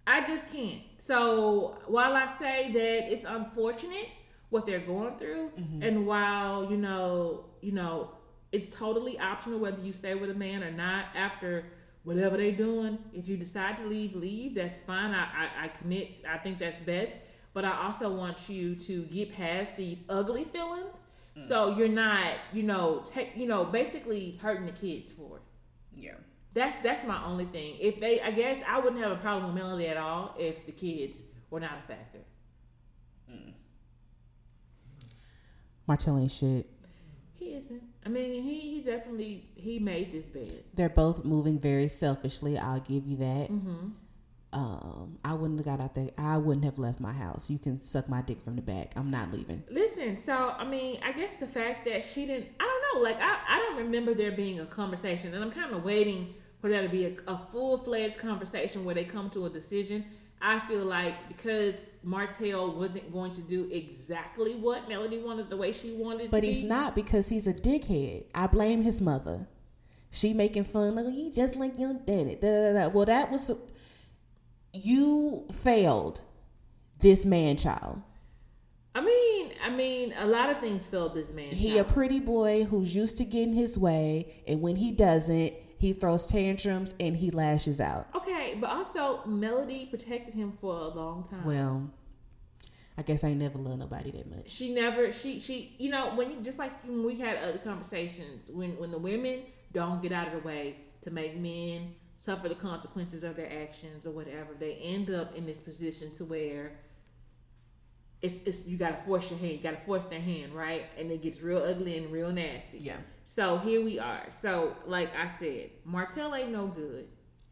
I just can't. So while I say that it's unfortunate what they're going through, mm-hmm. and while you know, you know, it's totally optional whether you stay with a man or not after whatever they're doing. If you decide to leave, leave. That's fine. I, I, I commit. I think that's best. But I also want you to get past these ugly feelings, so you're not, you know, take, you know, basically hurting the kids for it. Yeah. That's that's my only thing. If they, I guess I wouldn't have a problem with Melody at all if the kids were not a factor. Martell ain't shit. He isn't. I mean, he he definitely he made this bed. They're both moving very selfishly. I'll give you that. Mm-hmm. Um, I wouldn't have got out there. I wouldn't have left my house. You can suck my dick from the back. I'm not leaving. Listen, so I mean, I guess the fact that she didn't, I don't know. Like I, I don't remember there being a conversation, and I'm kind of waiting for there to be a, a full fledged conversation where they come to a decision. I feel like because Martell wasn't going to do exactly what Melody wanted the way she wanted. But he's be. not because he's a dickhead. I blame his mother. She making fun like you just like your daddy. Da, da, da, da. Well, that was you failed this man child. I mean, I mean, a lot of things failed this man. He a pretty boy who's used to getting his way, and when he doesn't, he throws tantrums and he lashes out. Okay, but also Melody protected him for a long time. Well, I guess I ain't never loved nobody that much. she never she she you know when you just like when we had other conversations when when the women don't get out of the way to make men suffer the consequences of their actions or whatever they end up in this position to where it's, it's you gotta force your hand you gotta force their hand right? And it gets real ugly and real nasty. Yeah. so here we are. So like i said martell ain't no good.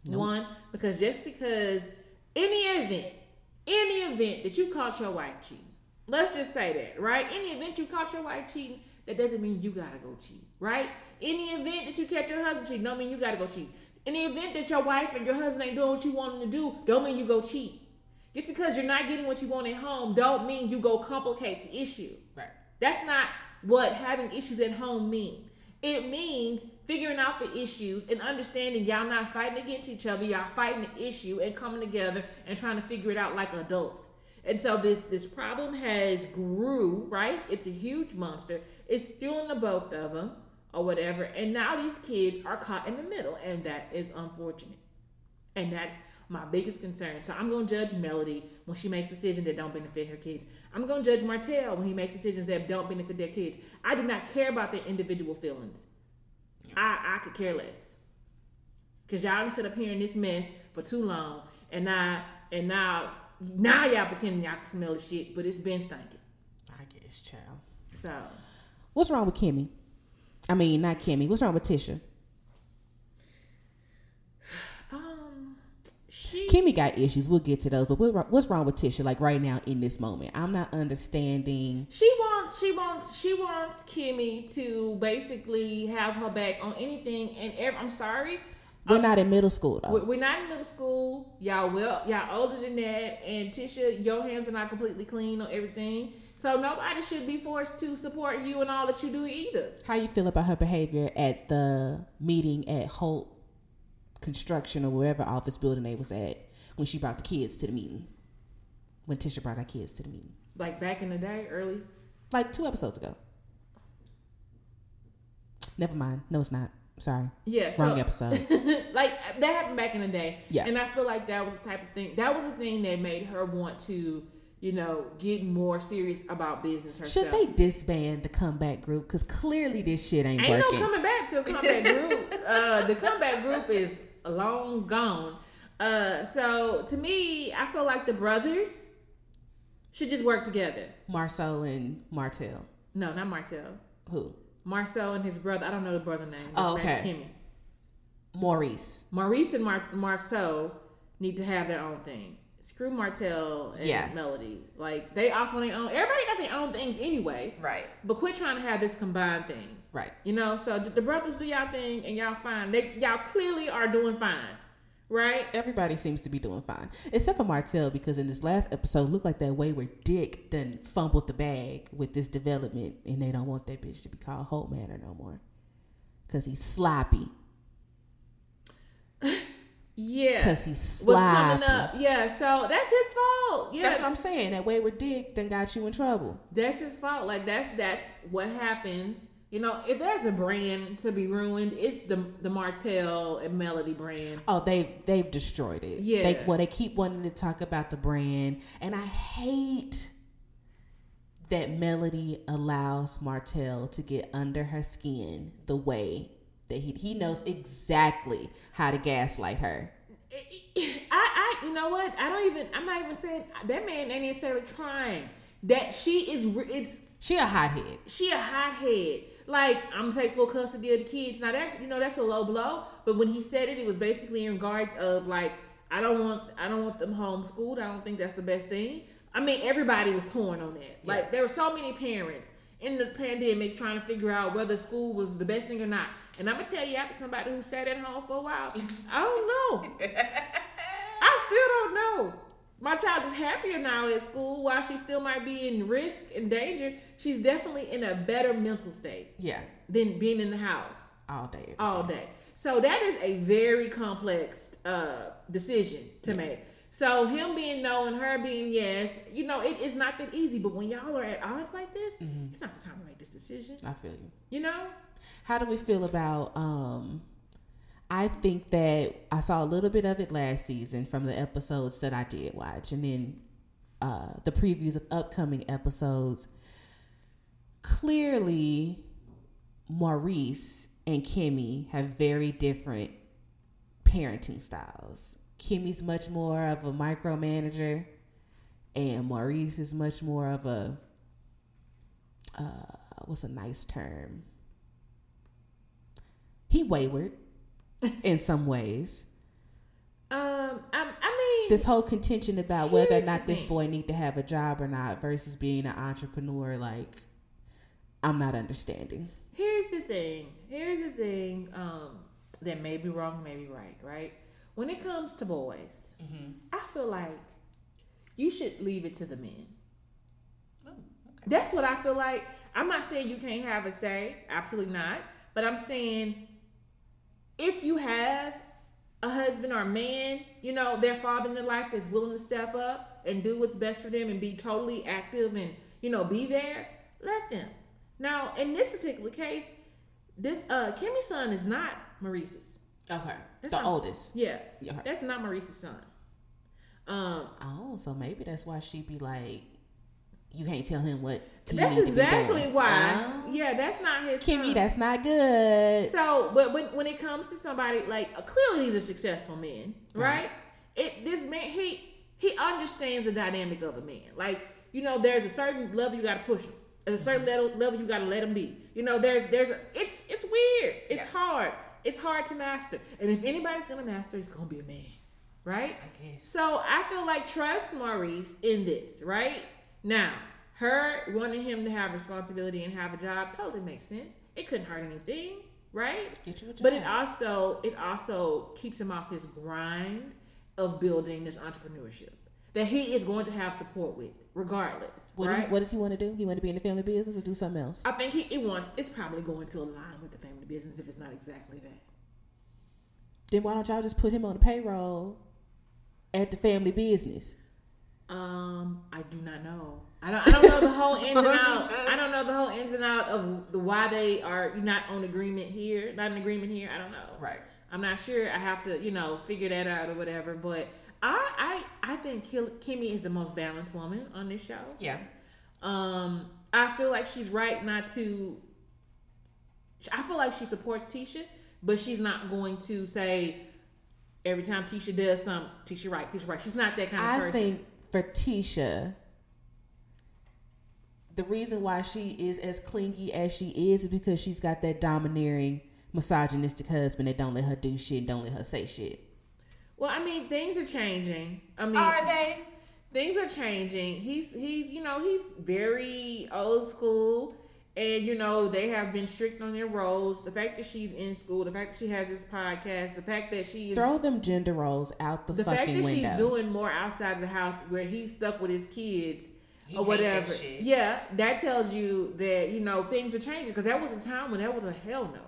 One because just because any event any event that you caught your wife cheating let's just say that right? Any event you caught your wife cheating that doesn't mean you gotta go cheat right? Any event that you catch your husband cheating don't mean you gotta go cheat any event that your wife and your husband ain't doing what you want them to do don't mean you go cheat just because you're not getting what you want at home don't mean you go complicate the issue Right. that's not what having issues at home mean. It means figuring out the issues and understanding y'all not fighting against each other, y'all fighting the issue and coming together and trying to figure it out like adults. And so this this problem has grew, right? It's a huge monster. It's fueling the both of them or whatever. And now these kids are caught in the middle, and that is unfortunate. And that's my biggest concern. So I'm gonna judge Melody when she makes decisions that don't benefit her kids. I'm gonna judge Martell when he makes decisions that don't benefit their kids. I do not care about their individual feelings. I I could care less. Cause y'all sit up here in this mess for too long, and now and now now y'all pretending y'all can smell the shit, but it's been stinking. I guess, child. So What's wrong with Kimmy? I mean, not Kimmy. What's wrong with Tisha? um, she Kimmy got issues. We'll get to those. But what- what's wrong with Tisha? Like right now in this moment, I'm not understanding. She wants, she wants, she wants Kimmy to basically have her back on anything and every. I'm sorry, We're not in middle school though. we're not in middle school. Y'all well, y'all older than that, and Tisha, your hands are not completely clean on everything. So nobody should be forced to support you and all that you do either. How you feel about her behavior at the meeting at Holt Construction or whatever office building they was at when she brought the kids to the meeting? When Tisha brought her kids to the meeting, Like back in the day, early. like two episodes ago. Never mind. No, it's not. Sorry, Yeah, so, wrong episode. like that happened back in the day. Yeah. And I feel like that was the type of thing that was the thing that made her want to, you know, get more serious about business herself. Should they disband the comeback group? Because clearly this shit ain't, Ain't working. no coming back to a comeback group. Uh, the comeback group is long gone. Uh, so to me, I feel like the brothers should just work together. Marsau and Martell. No, not Martell. Who? Marsau and his brother. I don't know the brother name. Oh, It's back to okay. Kimmy. Maurice. Maurice and Mar- Marsau need to have their own thing. Screw Martell and Yeah. Melody. Like they off on their own. Everybody got their own things anyway. Right. But quit trying to have this combined thing. Right. You know, so the brothers do y'all thing and y'all fine. They y'all clearly are doing fine, right? Everybody seems to be doing fine. Except for Martell, because in this last episode, looked like that wayward dick then fumbled the bag with this development, and they don't want that bitch to be called Holt Manor no more. Because he's sloppy. Yeah, Because he's what's sloppy. coming up? Yeah, so that's his fault. Yeah, That's what I'm saying. That wayward dick then got you in trouble. that's his fault. Like that's that's what happens. You know, if there's a brand to be ruined, it's the the Martell and Melody brand. Oh, they've they've destroyed it. Yeah. They, well, they keep wanting to talk about the brand, and I hate that Melody allows Martell to get under her skin the way that he he knows exactly how to gaslight her. I, I, you know what? I don't even. I'm not even saying that man ain't necessarily trying. That she is. It's She a hothead. she a hothead. Like I'm gonna take full custody of the kids. Now that's you know that's a low blow. But when he said it, it was basically in regards of like I don't want I don't want them homeschooled. I don't think that's the best thing. I mean everybody was torn on that. Like Yeah. there were so many parents in the pandemic trying to figure out whether school was the best thing or not. And I'm gonna tell you, after somebody who sat at home for a while, I don't know. I still don't know. My child is happier now at school. While she still might be in risk and danger, she's definitely in a better mental state Yeah. than being in the house All day. all day. So that is a very complex uh, decision to make. So him being no and her being yes, you know, it is not that easy. But when y'all are at odds like this, it's not the time to make this decision. I feel you. You know? How do we feel about um I think that I saw a little bit of it last season from the episodes that I did watch and then uh the previews of upcoming episodes. Clearly Maurice and Kimmy have very different parenting styles. Kimmy's much more of a micromanager and Maurice is much more of a uh what's a nice term? he wayward in some ways. Um, I, I mean, This whole contention about whether or not this boy need to have a job or not versus being an entrepreneur, like I'm not understanding. here's the thing. Here's the thing. Um, that may be wrong, may be right. Right? When it comes to boys, I feel like you should leave it to the men. That's what I feel like. I'm not saying you can't have a say, absolutely not. But I'm saying if you have a husband or a man, you know, their father in their life that's willing to step up and do what's best for them and be totally active and, you know, be there, let them. Now, in this particular case, this uh Kimmy's son is not Maurice's. Okay, That's the not- oldest. Yeah. Yeah. That's not Maurice's son. Um Oh, so maybe that's why she be like, you can't tell him what that's exactly why. Oh. Yeah, that's not his Kimmy, son. that's not good. So, but when when it comes to somebody like uh, clearly these are successful men, right? It this man he he understands the dynamic of a man. Like you know, there's a certain level you got to push him. There's a certain level level you got to let him be. You know, there's there's a, it's it's weird. It's Yeah. hard. It's hard to master. And if anybody's gonna master, it's gonna be a man, right? I guess. So I feel like trust Maurice in this, right? Now, her wanting him to have responsibility and have a job totally makes sense. It couldn't hurt anything, right? Get you a job. But it also it also keeps him off his grind of building this entrepreneurship that he is going to have support with, regardless. what, right? do you- what does he want to do? He want to be in the family business or do something else? I think he it wants it's probably going to align with the family business if it's not exactly that. then why don't y'all just put him on the payroll at the family business? Um, I do not know. I don't. I don't know the whole ins and out. I don't know the whole ins and out of the why they are not on agreement here, not in agreement here. I don't know. Right. I'm not sure. I have to, you know, figure that out or whatever. But I, I, I think Kimmy is the most balanced woman on this show. Yeah. Um, I feel like she's right not to. I feel like she supports Tisha, but she's not going to say every time Tisha does something, Tisha right, Tisha right. She's not that kind of I person. think for Tisha, the reason why she is as clingy as she is is because she's got that domineering, misogynistic husband that don't let her do shit, don't let her say shit. Well, I mean, things are changing. I mean, are they? things are changing. He's he's you know he's very old school, and you know they have been strict on their roles. The fact that she's in school, the fact that she has this podcast, the fact that she is Throw them gender roles out the, the fact that window. she's doing more outside of the house where he's stuck with his kids He or hate that whatever. shit. Yeah, that tells you that you know things are changing because that was a time when that was a hell no.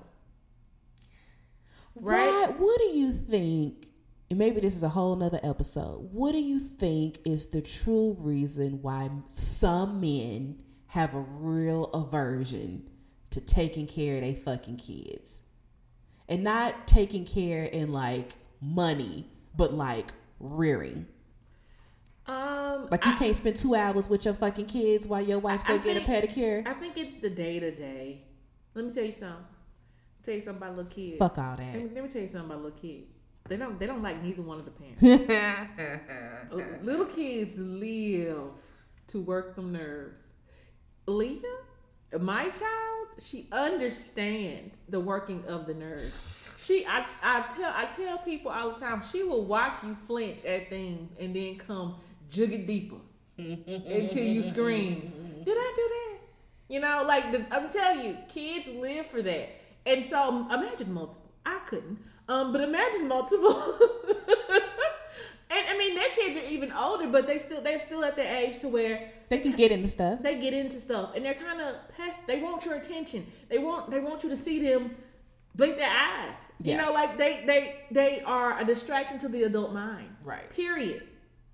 Right? Why, what do you think? And maybe this is a whole nother episode. What do you think is the true reason why some men have a real aversion to taking care of their fucking kids? And not taking care in like money, but like rearing. Um, Like you I- can't spend two hours with your fucking kids while your wife I- go I get a pedicure. I think it's the day to day. Let me tell you something. tell you something about little kids. Fuck all Let me, that. let me tell you something about little kids. They don't. They don't like neither one of the parents. Little kids live to work them nerves. Leah, my child, she understands the working of the nerves. She, I, I tell, I tell people all the time. She will watch you flinch at things and then come jig it deeper until you scream. Did I do that? You know, like the, I'm telling you, kids live for that. And so imagine multiple. I couldn't. Um, but imagine multiple. and I mean, their kids are even older, but they still they're still at the age to where They can get into stuff. they get into stuff and they're kind of pest. They want your attention. They want they want you to see them blink their eyes. You know, like they they they are a distraction to the adult mind. Right. Period.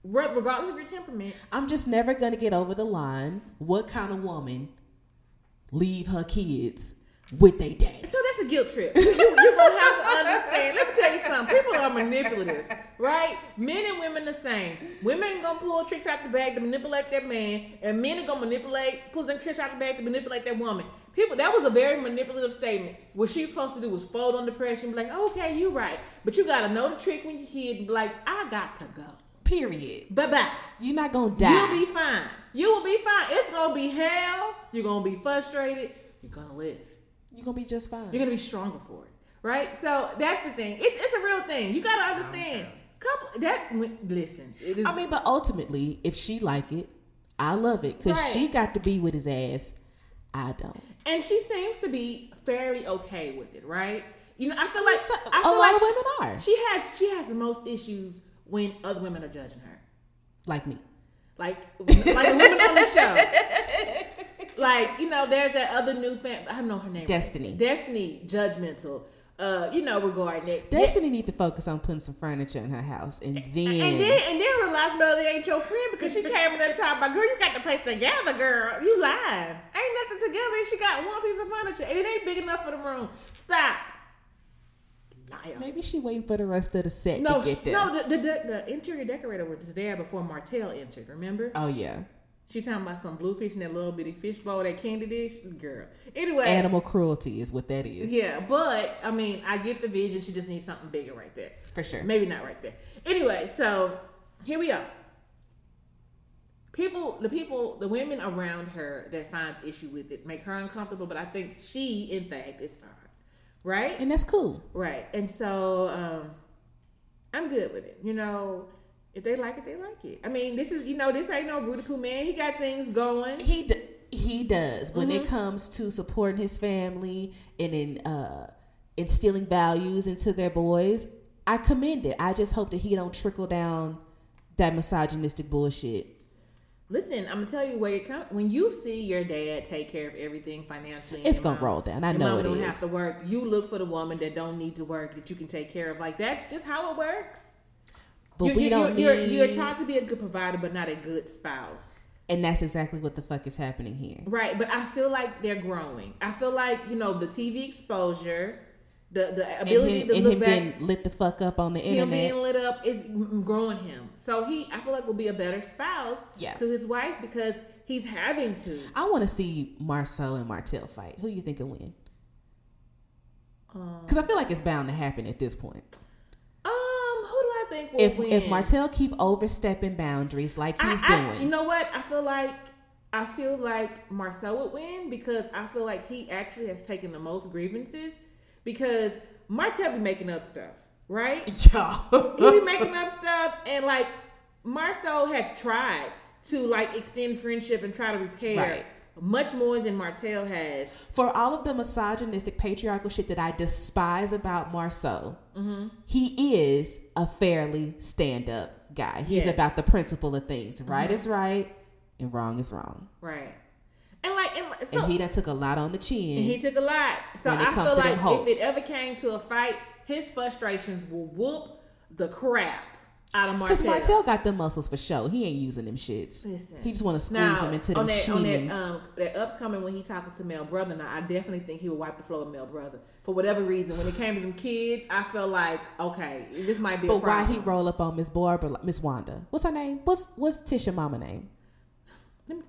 Re- Regardless of your temperament. I'm just never gonna get over the line. What kind of woman leave her kids with their dad? So that's a guilt trip. You, you, you're gonna have to understand. Let me tell you something. People are manipulative, right? Men and women the same. Women gonna pull tricks out the bag to manipulate their man, and men are gonna manipulate, pull them tricks out the bag to manipulate their woman. People, that was a very manipulative statement. What she's supposed to do was fold under pressure and be like, "Okay, you right," but you gotta know the trick when you're kid and be like, "I got to go." Period. Bye bye. You're not gonna die. You'll be fine. You will be fine. It's gonna be hell. You're gonna be frustrated. You're gonna live. You're gonna be just fine. You're gonna be stronger for it, right? So that's the thing. It's it's a real thing. You gotta understand. Couple that listen. It is. I mean, but ultimately, if she like it, I love it because Right. she got to be with his ass. I don't. and she seems to be fairly okay with it, right? You know, I feel like So- I a feel lot like of women are She has she has the most issues when other women are judging her, like me. like like the women on the show. Like you know, there's that other new fan. I don't know her name. Destiny. Destiny, judgmental. Uh, you know, regarding it. Destiny need to focus on putting some furniture in her house, and then, And then and then realize Melody ain't your friend because she came in there talking about girl, you got the place together, girl. You lying. Ain't nothing together. She got one piece of furniture and it ain't big enough for the room. Stop. Liar. maybe she waiting for the rest of the set No, to get there. no, the, the, the, the interior decorator was there before Martell entered. Remember? Oh yeah, She talking about some bluefish in that little bitty fish bowl, that candy dish, girl. Anyway, animal cruelty is what that is. yeah, but I mean, I get the vision. She just needs something bigger right there. for sure. Maybe not right there. Anyway, so here we are. People, the people, the women around her that finds issue with it make her uncomfortable, but I think she, in fact, is fine. Right? and that's cool. Right. And so um, I'm good with it. You know, if they like it, they like it. I mean, this is, you know, this ain't no Rudy Poo man. He got things going. He d- he does when Mm-hmm. it comes to supporting his family and in uh, instilling values into their boys. I commend it. I just hope that he don't trickle down that misogynistic bullshit. Listen, I'm gonna tell you where it comes. When you see your dad take care of everything financially, It's gonna mom- roll down. I know it don't is. have to work. You look for the woman that don't need to work that you can take care of. Like that's just how it works. But you, we don't you're, need, you're, you're taught to be a good provider, but not a good spouse. and that's exactly what the fuck is happening here. Right, but I feel like they're growing. I feel like you know the TV exposure, the the ability him, to look him back, lit the fuck up on the him internet. being lit up is growing him. So he, I feel like, will be a better spouse Yeah. to his wife because he's having to. I want to see Marsau and Martell fight. Who you think will win? Um, Because I feel like it's bound to happen at this point. I think will If win? if Martell keep overstepping boundaries like he's I, I- doing, you know what? I feel like I feel like Marsau would win because I feel like he actually has taken the most grievances because Martell be making up stuff, right? Yeah, he be making up stuff and like Marsau has tried to like extend friendship and try to repair Right. Much more than Martell has. for all of the misogynistic patriarchal shit that I despise about Marsau, Mm-hmm. he is a fairly stand up guy. He's Yes. about the principle of things. Right Mm-hmm. is right and wrong is wrong. Right. And like and so and he that took a lot on the chin. He took a lot. So I feel like if it ever came to a fight, his frustrations will whoop the crap out of Martell. Because Martell got them muscles for show. He ain't using them shits. Listen. He just want to squeeze now, them into them that, on that, um, that upcoming when he talking to Mel Brother, now I definitely think he would wipe the floor with Mel Brother for whatever reason. When it came to them kids, I felt like okay, this might be. a but why he roll up on Miss Barbara, Miss Wanda? What's her name? What's what's Tisha mama name? Let me-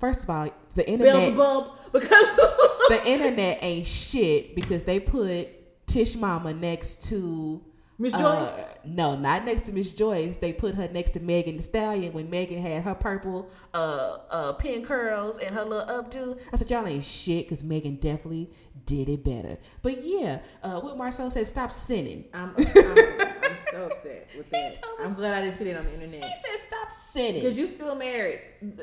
First of all, the internet Beelzebub because the internet ain't shit because they put Tish Mama next to Miss uh, Joyce. no, not next to Miss Joyce. They put her next to Megan Thee Stallion when Megan had her purple uh uh pin curls and her little updo. I said y'all ain't shit because Megan definitely did it better. But yeah, uh, what Marsau said, stop sinning. I'm, I'm, I'm so upset with that. us- I'm glad I didn't see that on the internet. He said stop sinning. Because you still married.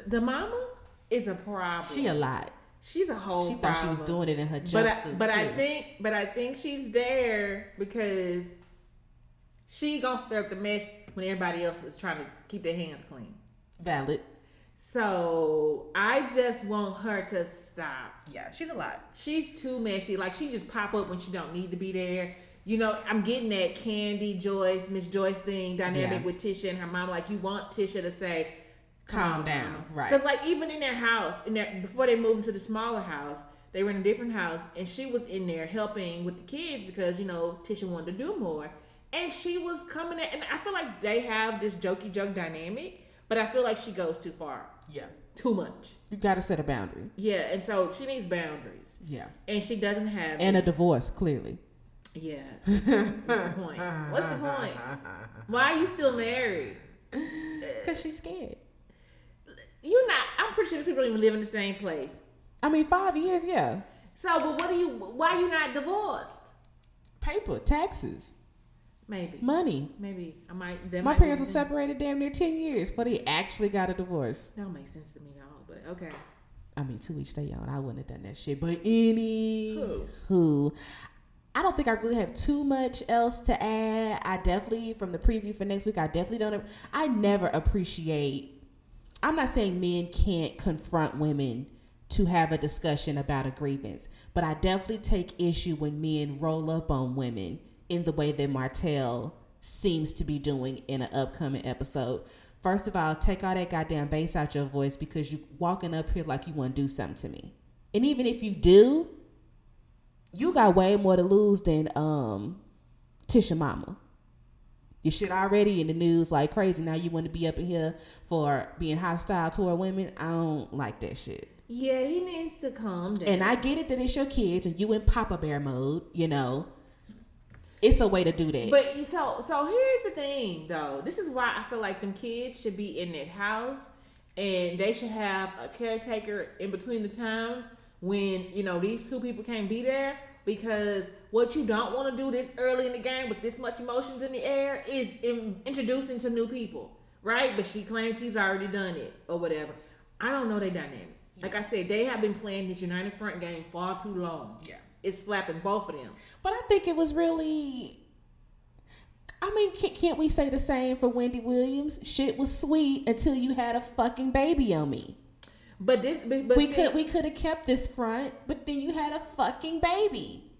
The- mama? is a problem. She a lot. She's a whole. She thought she was doing it in her jumpsuit. But, I, but too. I think, but I think she's there because she gonna stir up the mess when everybody else is trying to keep their hands clean. valid. So I just want her to stop. Yeah, she's a lot. She's too messy. Like she just pop up when she don't need to be there. You know, I'm getting that Kandi Joyce, Miss Joyce thing dynamic Yeah. with Tisha and her mom. Like you want Tisha to say, Calm down, right. Because like even in their house, in their before they moved into the smaller house, they were in a different house, and she was in there helping with the kids because you know Tisha wanted to do more, and she was coming at, and I feel like they have this jokey joke dynamic, but I feel like she goes too far, Yeah. too much. You got to set a boundary. Yeah, and so she needs boundaries, Yeah. and she doesn't have. And a divorce, clearly. yeah, what's the point? What's the point? Why are you still married? Uh, because she's scared. You're not. I'm pretty sure people don't even live in the same place. I mean, five years, yeah. So, but what do you? Why are you not divorced? Paper, taxes, Maybe. money. Maybe I might. My might parents were separated damn near 10 years, but he actually got a divorce. That don't make sense to me, y'all. But okay. I mean, to each their own. I wouldn't have done that shit. But any Who? who, I don't think I really have too much else to add. I definitely, from the preview for next week, I definitely don't. I never appreciate. I'm not saying men can't confront women to have a discussion about a grievance, but I definitely take issue when men roll up on women in the way that Martell seems to be doing in an upcoming episode. First of all, take all that goddamn bass out your voice because you walking up here like you want to do something to me. And even if you do, you got way more to lose than um Tisha Mama. Your shit already in the news like crazy. Now you want to be up in here for being hostile toward women. I don't like that shit. Yeah, he needs to calm down. And I get it that it's your kids and you in Papa Bear mode, you know. It's a way to do that. But so so here's the thing though. This is why I feel like them kids should be in that house and they should have a caretaker in between the times when, you know, these two people can't be there because what you don't want to do this early in the game with this much emotions in the air is in, introducing to new people, right? But she claims he's already done it or whatever. I don't know their dynamic. Like I said, they have been playing this United Front game far too long. Yeah. It's slapping both of them. But I think it was really. I mean, can't, can't we say the same for Wendy Williams? Shit was sweet until you had a fucking baby on me. But this, but, but we see- could we could have kept this front, but then you had a fucking baby.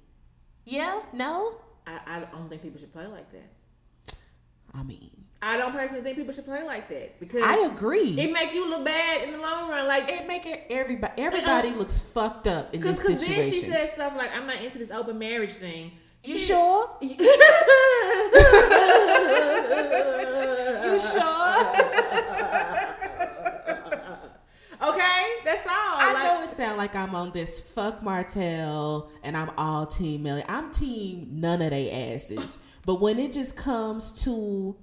Yeah? No? I, I don't think people should play like that. I mean, I don't personally think people should play like that because I agree. it make you look bad in the long run. Like it make it everybody everybody uh-uh. looks fucked up in this because situation. then she said stuff like, "I'm not into this open marriage thing." you She- sure? you sure? Okay, that's all. I Like, know it sound like I'm on this fuck Martell and I'm all team Melly. I'm team none of they asses. But when it just comes to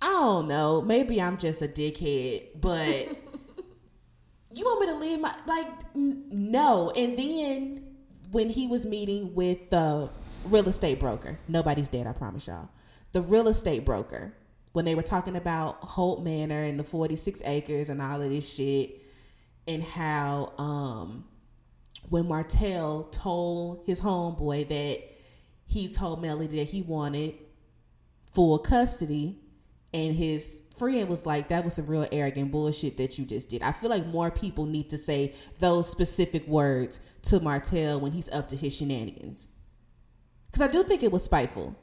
I don't know, maybe I'm just a dickhead, but you want me to leave my like n- no. And then when he was meeting with the real estate broker, nobody's dead, I promise y'all. The real estate broker, when they were talking about Holt Manor and the 46 acres and all of this shit, and how um when Martell told his homeboy that he told Melody that he wanted full custody and his friend was like that was some real arrogant bullshit that you just did. I feel like more people need to say those specific words to Martell when he's up to his shenanigans. Cuz I do think it was spiteful.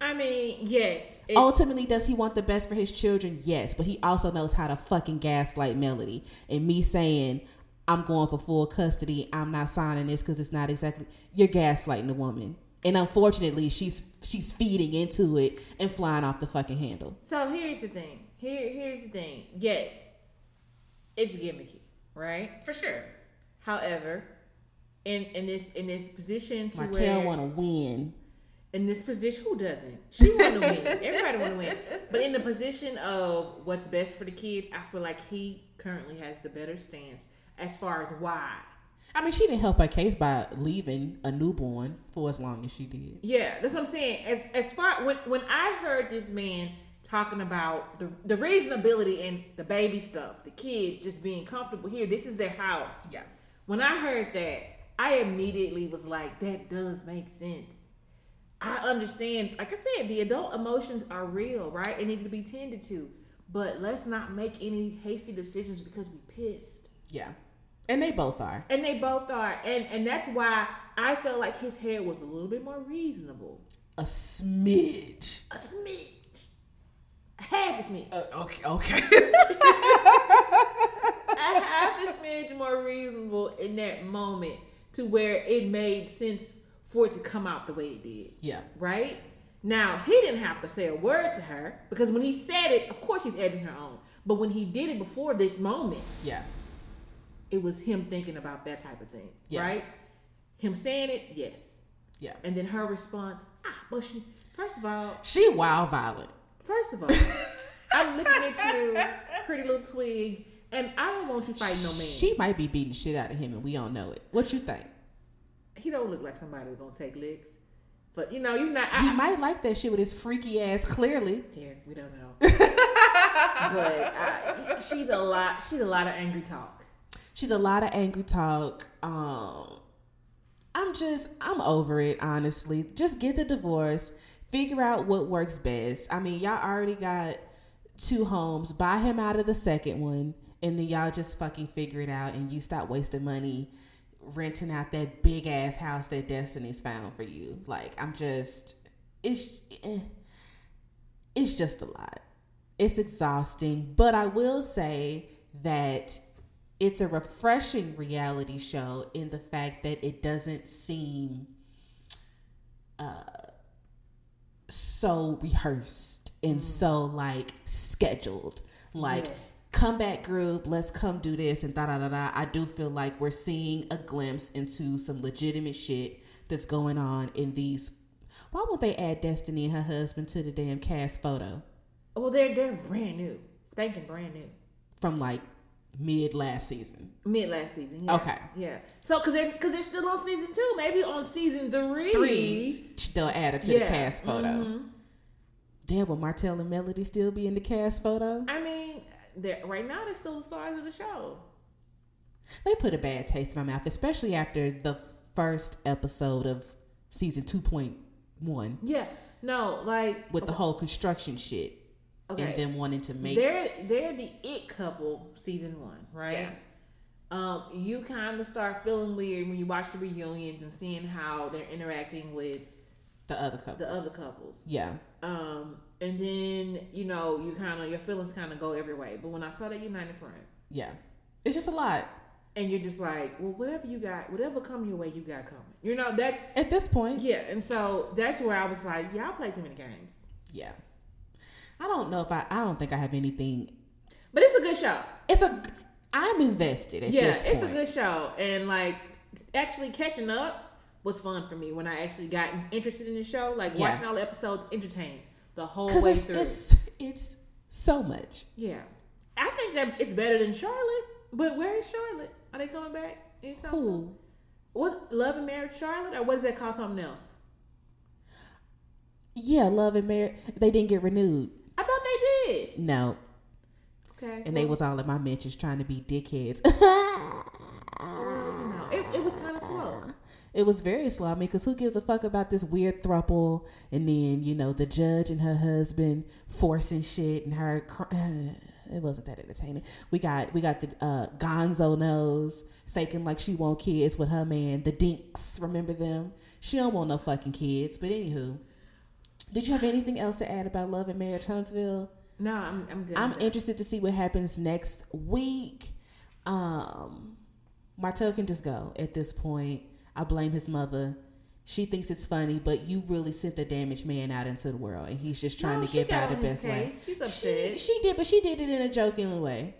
I mean, yes. It- Ultimately, does he want the best for his children? Yes, but he also knows how to fucking gaslight Melody. And me saying, I'm going for full custody, I'm not signing this because it's not exactly. You're gaslighting the woman. And unfortunately, she's she's feeding into it and flying off the fucking handle. So here's the thing. Here, here's the thing. Yes, it's gimmicky, right? For sure. However, in in this in this position to Martell where want to win. in this position, who doesn't? She want to win. Everybody want to win. But in the position of what's best for the kids, I feel like he currently has the better stance as far as why. I mean, she didn't help her case by leaving a newborn for as long as she did. Yeah, that's what I'm saying. As as far when when I heard this man talking about the the reasonability and the baby stuff, the kids just being comfortable here. This is their house. Yeah. When I heard that, I immediately was like, that does make sense. I understand. Like I said, the adult emotions are real, right? It need to be tended to. But let's not make any hasty decisions because we pissed. Yeah. And they both are. And they both are. And and that's why I felt like his head was a little bit more reasonable. A smidge. A smidge. Half a smidge. Uh, okay, okay. a half a smidge more reasonable in that moment to where it made sense for it to come out the way it did. yeah. Right? Now, he didn't have to say a word to her because when he said it, of course he's edging her on. But when he did it before this moment, Yeah. It was him thinking about that type of thing. Yeah. Right? Him saying it, yes. Yeah. And then her response, ah, but she, first of all, She wild violent. first of all, I'm looking at you, pretty little twig, and I don't want you fighting no man. She might be beating shit out of him and we don't know it. What you think? he don't look like somebody who's gonna take licks. But you know, you're not. I, He might like that shit with his freaky ass clearly. Here, we don't know. but I, she's a lot. She's a lot of angry talk. She's a lot of angry talk. Um I'm just I'm over it, honestly. Just get the divorce. Figure out what works best. I mean, y'all already got two homes. Buy him out of the second one, and then y'all just fucking figure it out and you stop wasting money renting out that big ass house that Destiny's found for you. Like, I'm just it's eh, it's just a lot. It's exhausting, but I will say that it's a refreshing reality show in the fact that it doesn't seem uh, so rehearsed and so like scheduled. Like Yes. comeback group, let's come do this and da da da da. I do feel like we're seeing a glimpse into some legitimate shit that's going on in these. Why would they add Destiny and her husband to the damn cast photo Well, they're they're brand new, spanking brand new. from like mid last season? Mid last season. Yeah. Okay. Yeah. So because they're because they're still on season two, maybe on season three. Three, they'll add it to the cast photo. Mhm. Damn, will Martell and Melody still be in the cast photo? I mean, they're right now they're still the stars of the show. They put a bad taste in my mouth, especially after the first episode of season two point one Yeah. No, like with the whole construction shit okay. and them wanting to make they're they're the it couple season one, right? Yeah. Um, you kind of start feeling weird when you watch the reunions and seeing how they're interacting with the other couples. the other couples. Yeah. Um, and then you know you kind of your feelings kind of go every way. But when I saw that United Front, Yeah. It's just a lot. and you're just like, well, whatever you got, whatever come your way, you got coming. You know that's At this point, yeah. And so that's where I was like, y'all play too many games. yeah. I don't know if I I don't think I have anything But it's a good show. it's a I'm invested at yeah, this point. Yeah, it's a good show, and like actually catching up was fun for me when I actually got interested in the show. Like Yeah. watching all the episodes, entertained the whole way it's, through. it's it's so much. yeah, I think that it's better than Charlotte. But where is Charlotte? Are they coming back anytime soon? Who? What Love and Marriage Charlotte, or what does that call something else? Yeah, Love and Marriage. They didn't get renewed. I thought they did. No, Okay, and they was all in my mentions trying to be dickheads. no, it, it was kind of slow. It was very slow. I mean, because who gives a fuck about this weird throuple? And then, you know, the judge and her husband forcing shit and her. Cr- it wasn't that entertaining. We got we got the uh, Gonzo nose faking like she want kids with her man, the Dinks. Remember them? She don't want no fucking kids. But anywho, did you have anything else to add about Love and Marriage Huntsville? No, I'm I'm good. I'm interested to see what happens next week. Um, Martell can just go at this point. I blame his mother. She thinks it's funny, but you really sent the damaged man out into the world, and he's just trying No, to get by the best way. case. She's She, she did, but she did it in a joking way.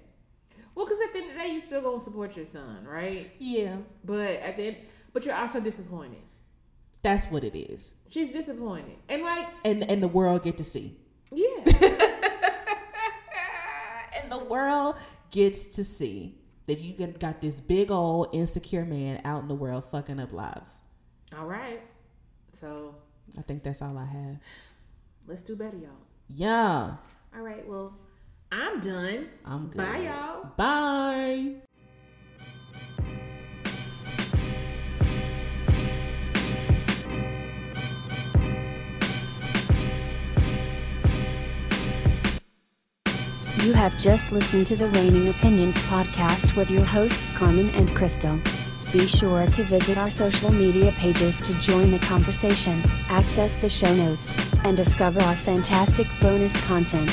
Well, because at the end of the day, you still gonna support your son, right? Yeah, But at the end, but you're also disappointed. That's what it is, She's disappointed, and like, and and the world get to see, yeah, and the world gets to see that you got- got this big old insecure man out in the world fucking up lives. all right. So I think that's all I have. let's do better, y'all. Yeah. All right. Well, I'm done. I'm good. Bye, y'all. Bye. You have just listened to the Reigning Opinions podcast with your hosts Carmen and Crystal. Be sure to visit our social media pages to join the conversation, access the show notes, and discover our fantastic bonus content.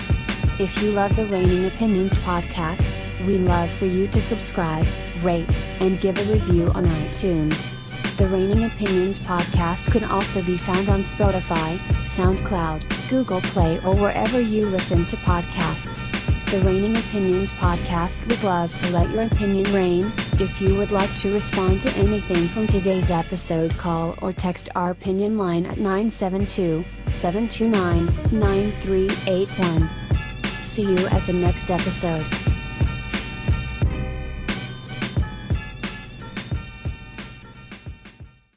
If you love the Reigning Opinions podcast, we love for you to subscribe, rate, and give a review on iTunes. The Reigning Opinions podcast can also be found on Spotify, SoundCloud, Google Play, or wherever you listen to podcasts. The Reigning Opinions podcast would love to let your opinion reign. If you would like to respond to anything from today's episode, call or text our opinion line at 972 729 9381. See you at the next episode.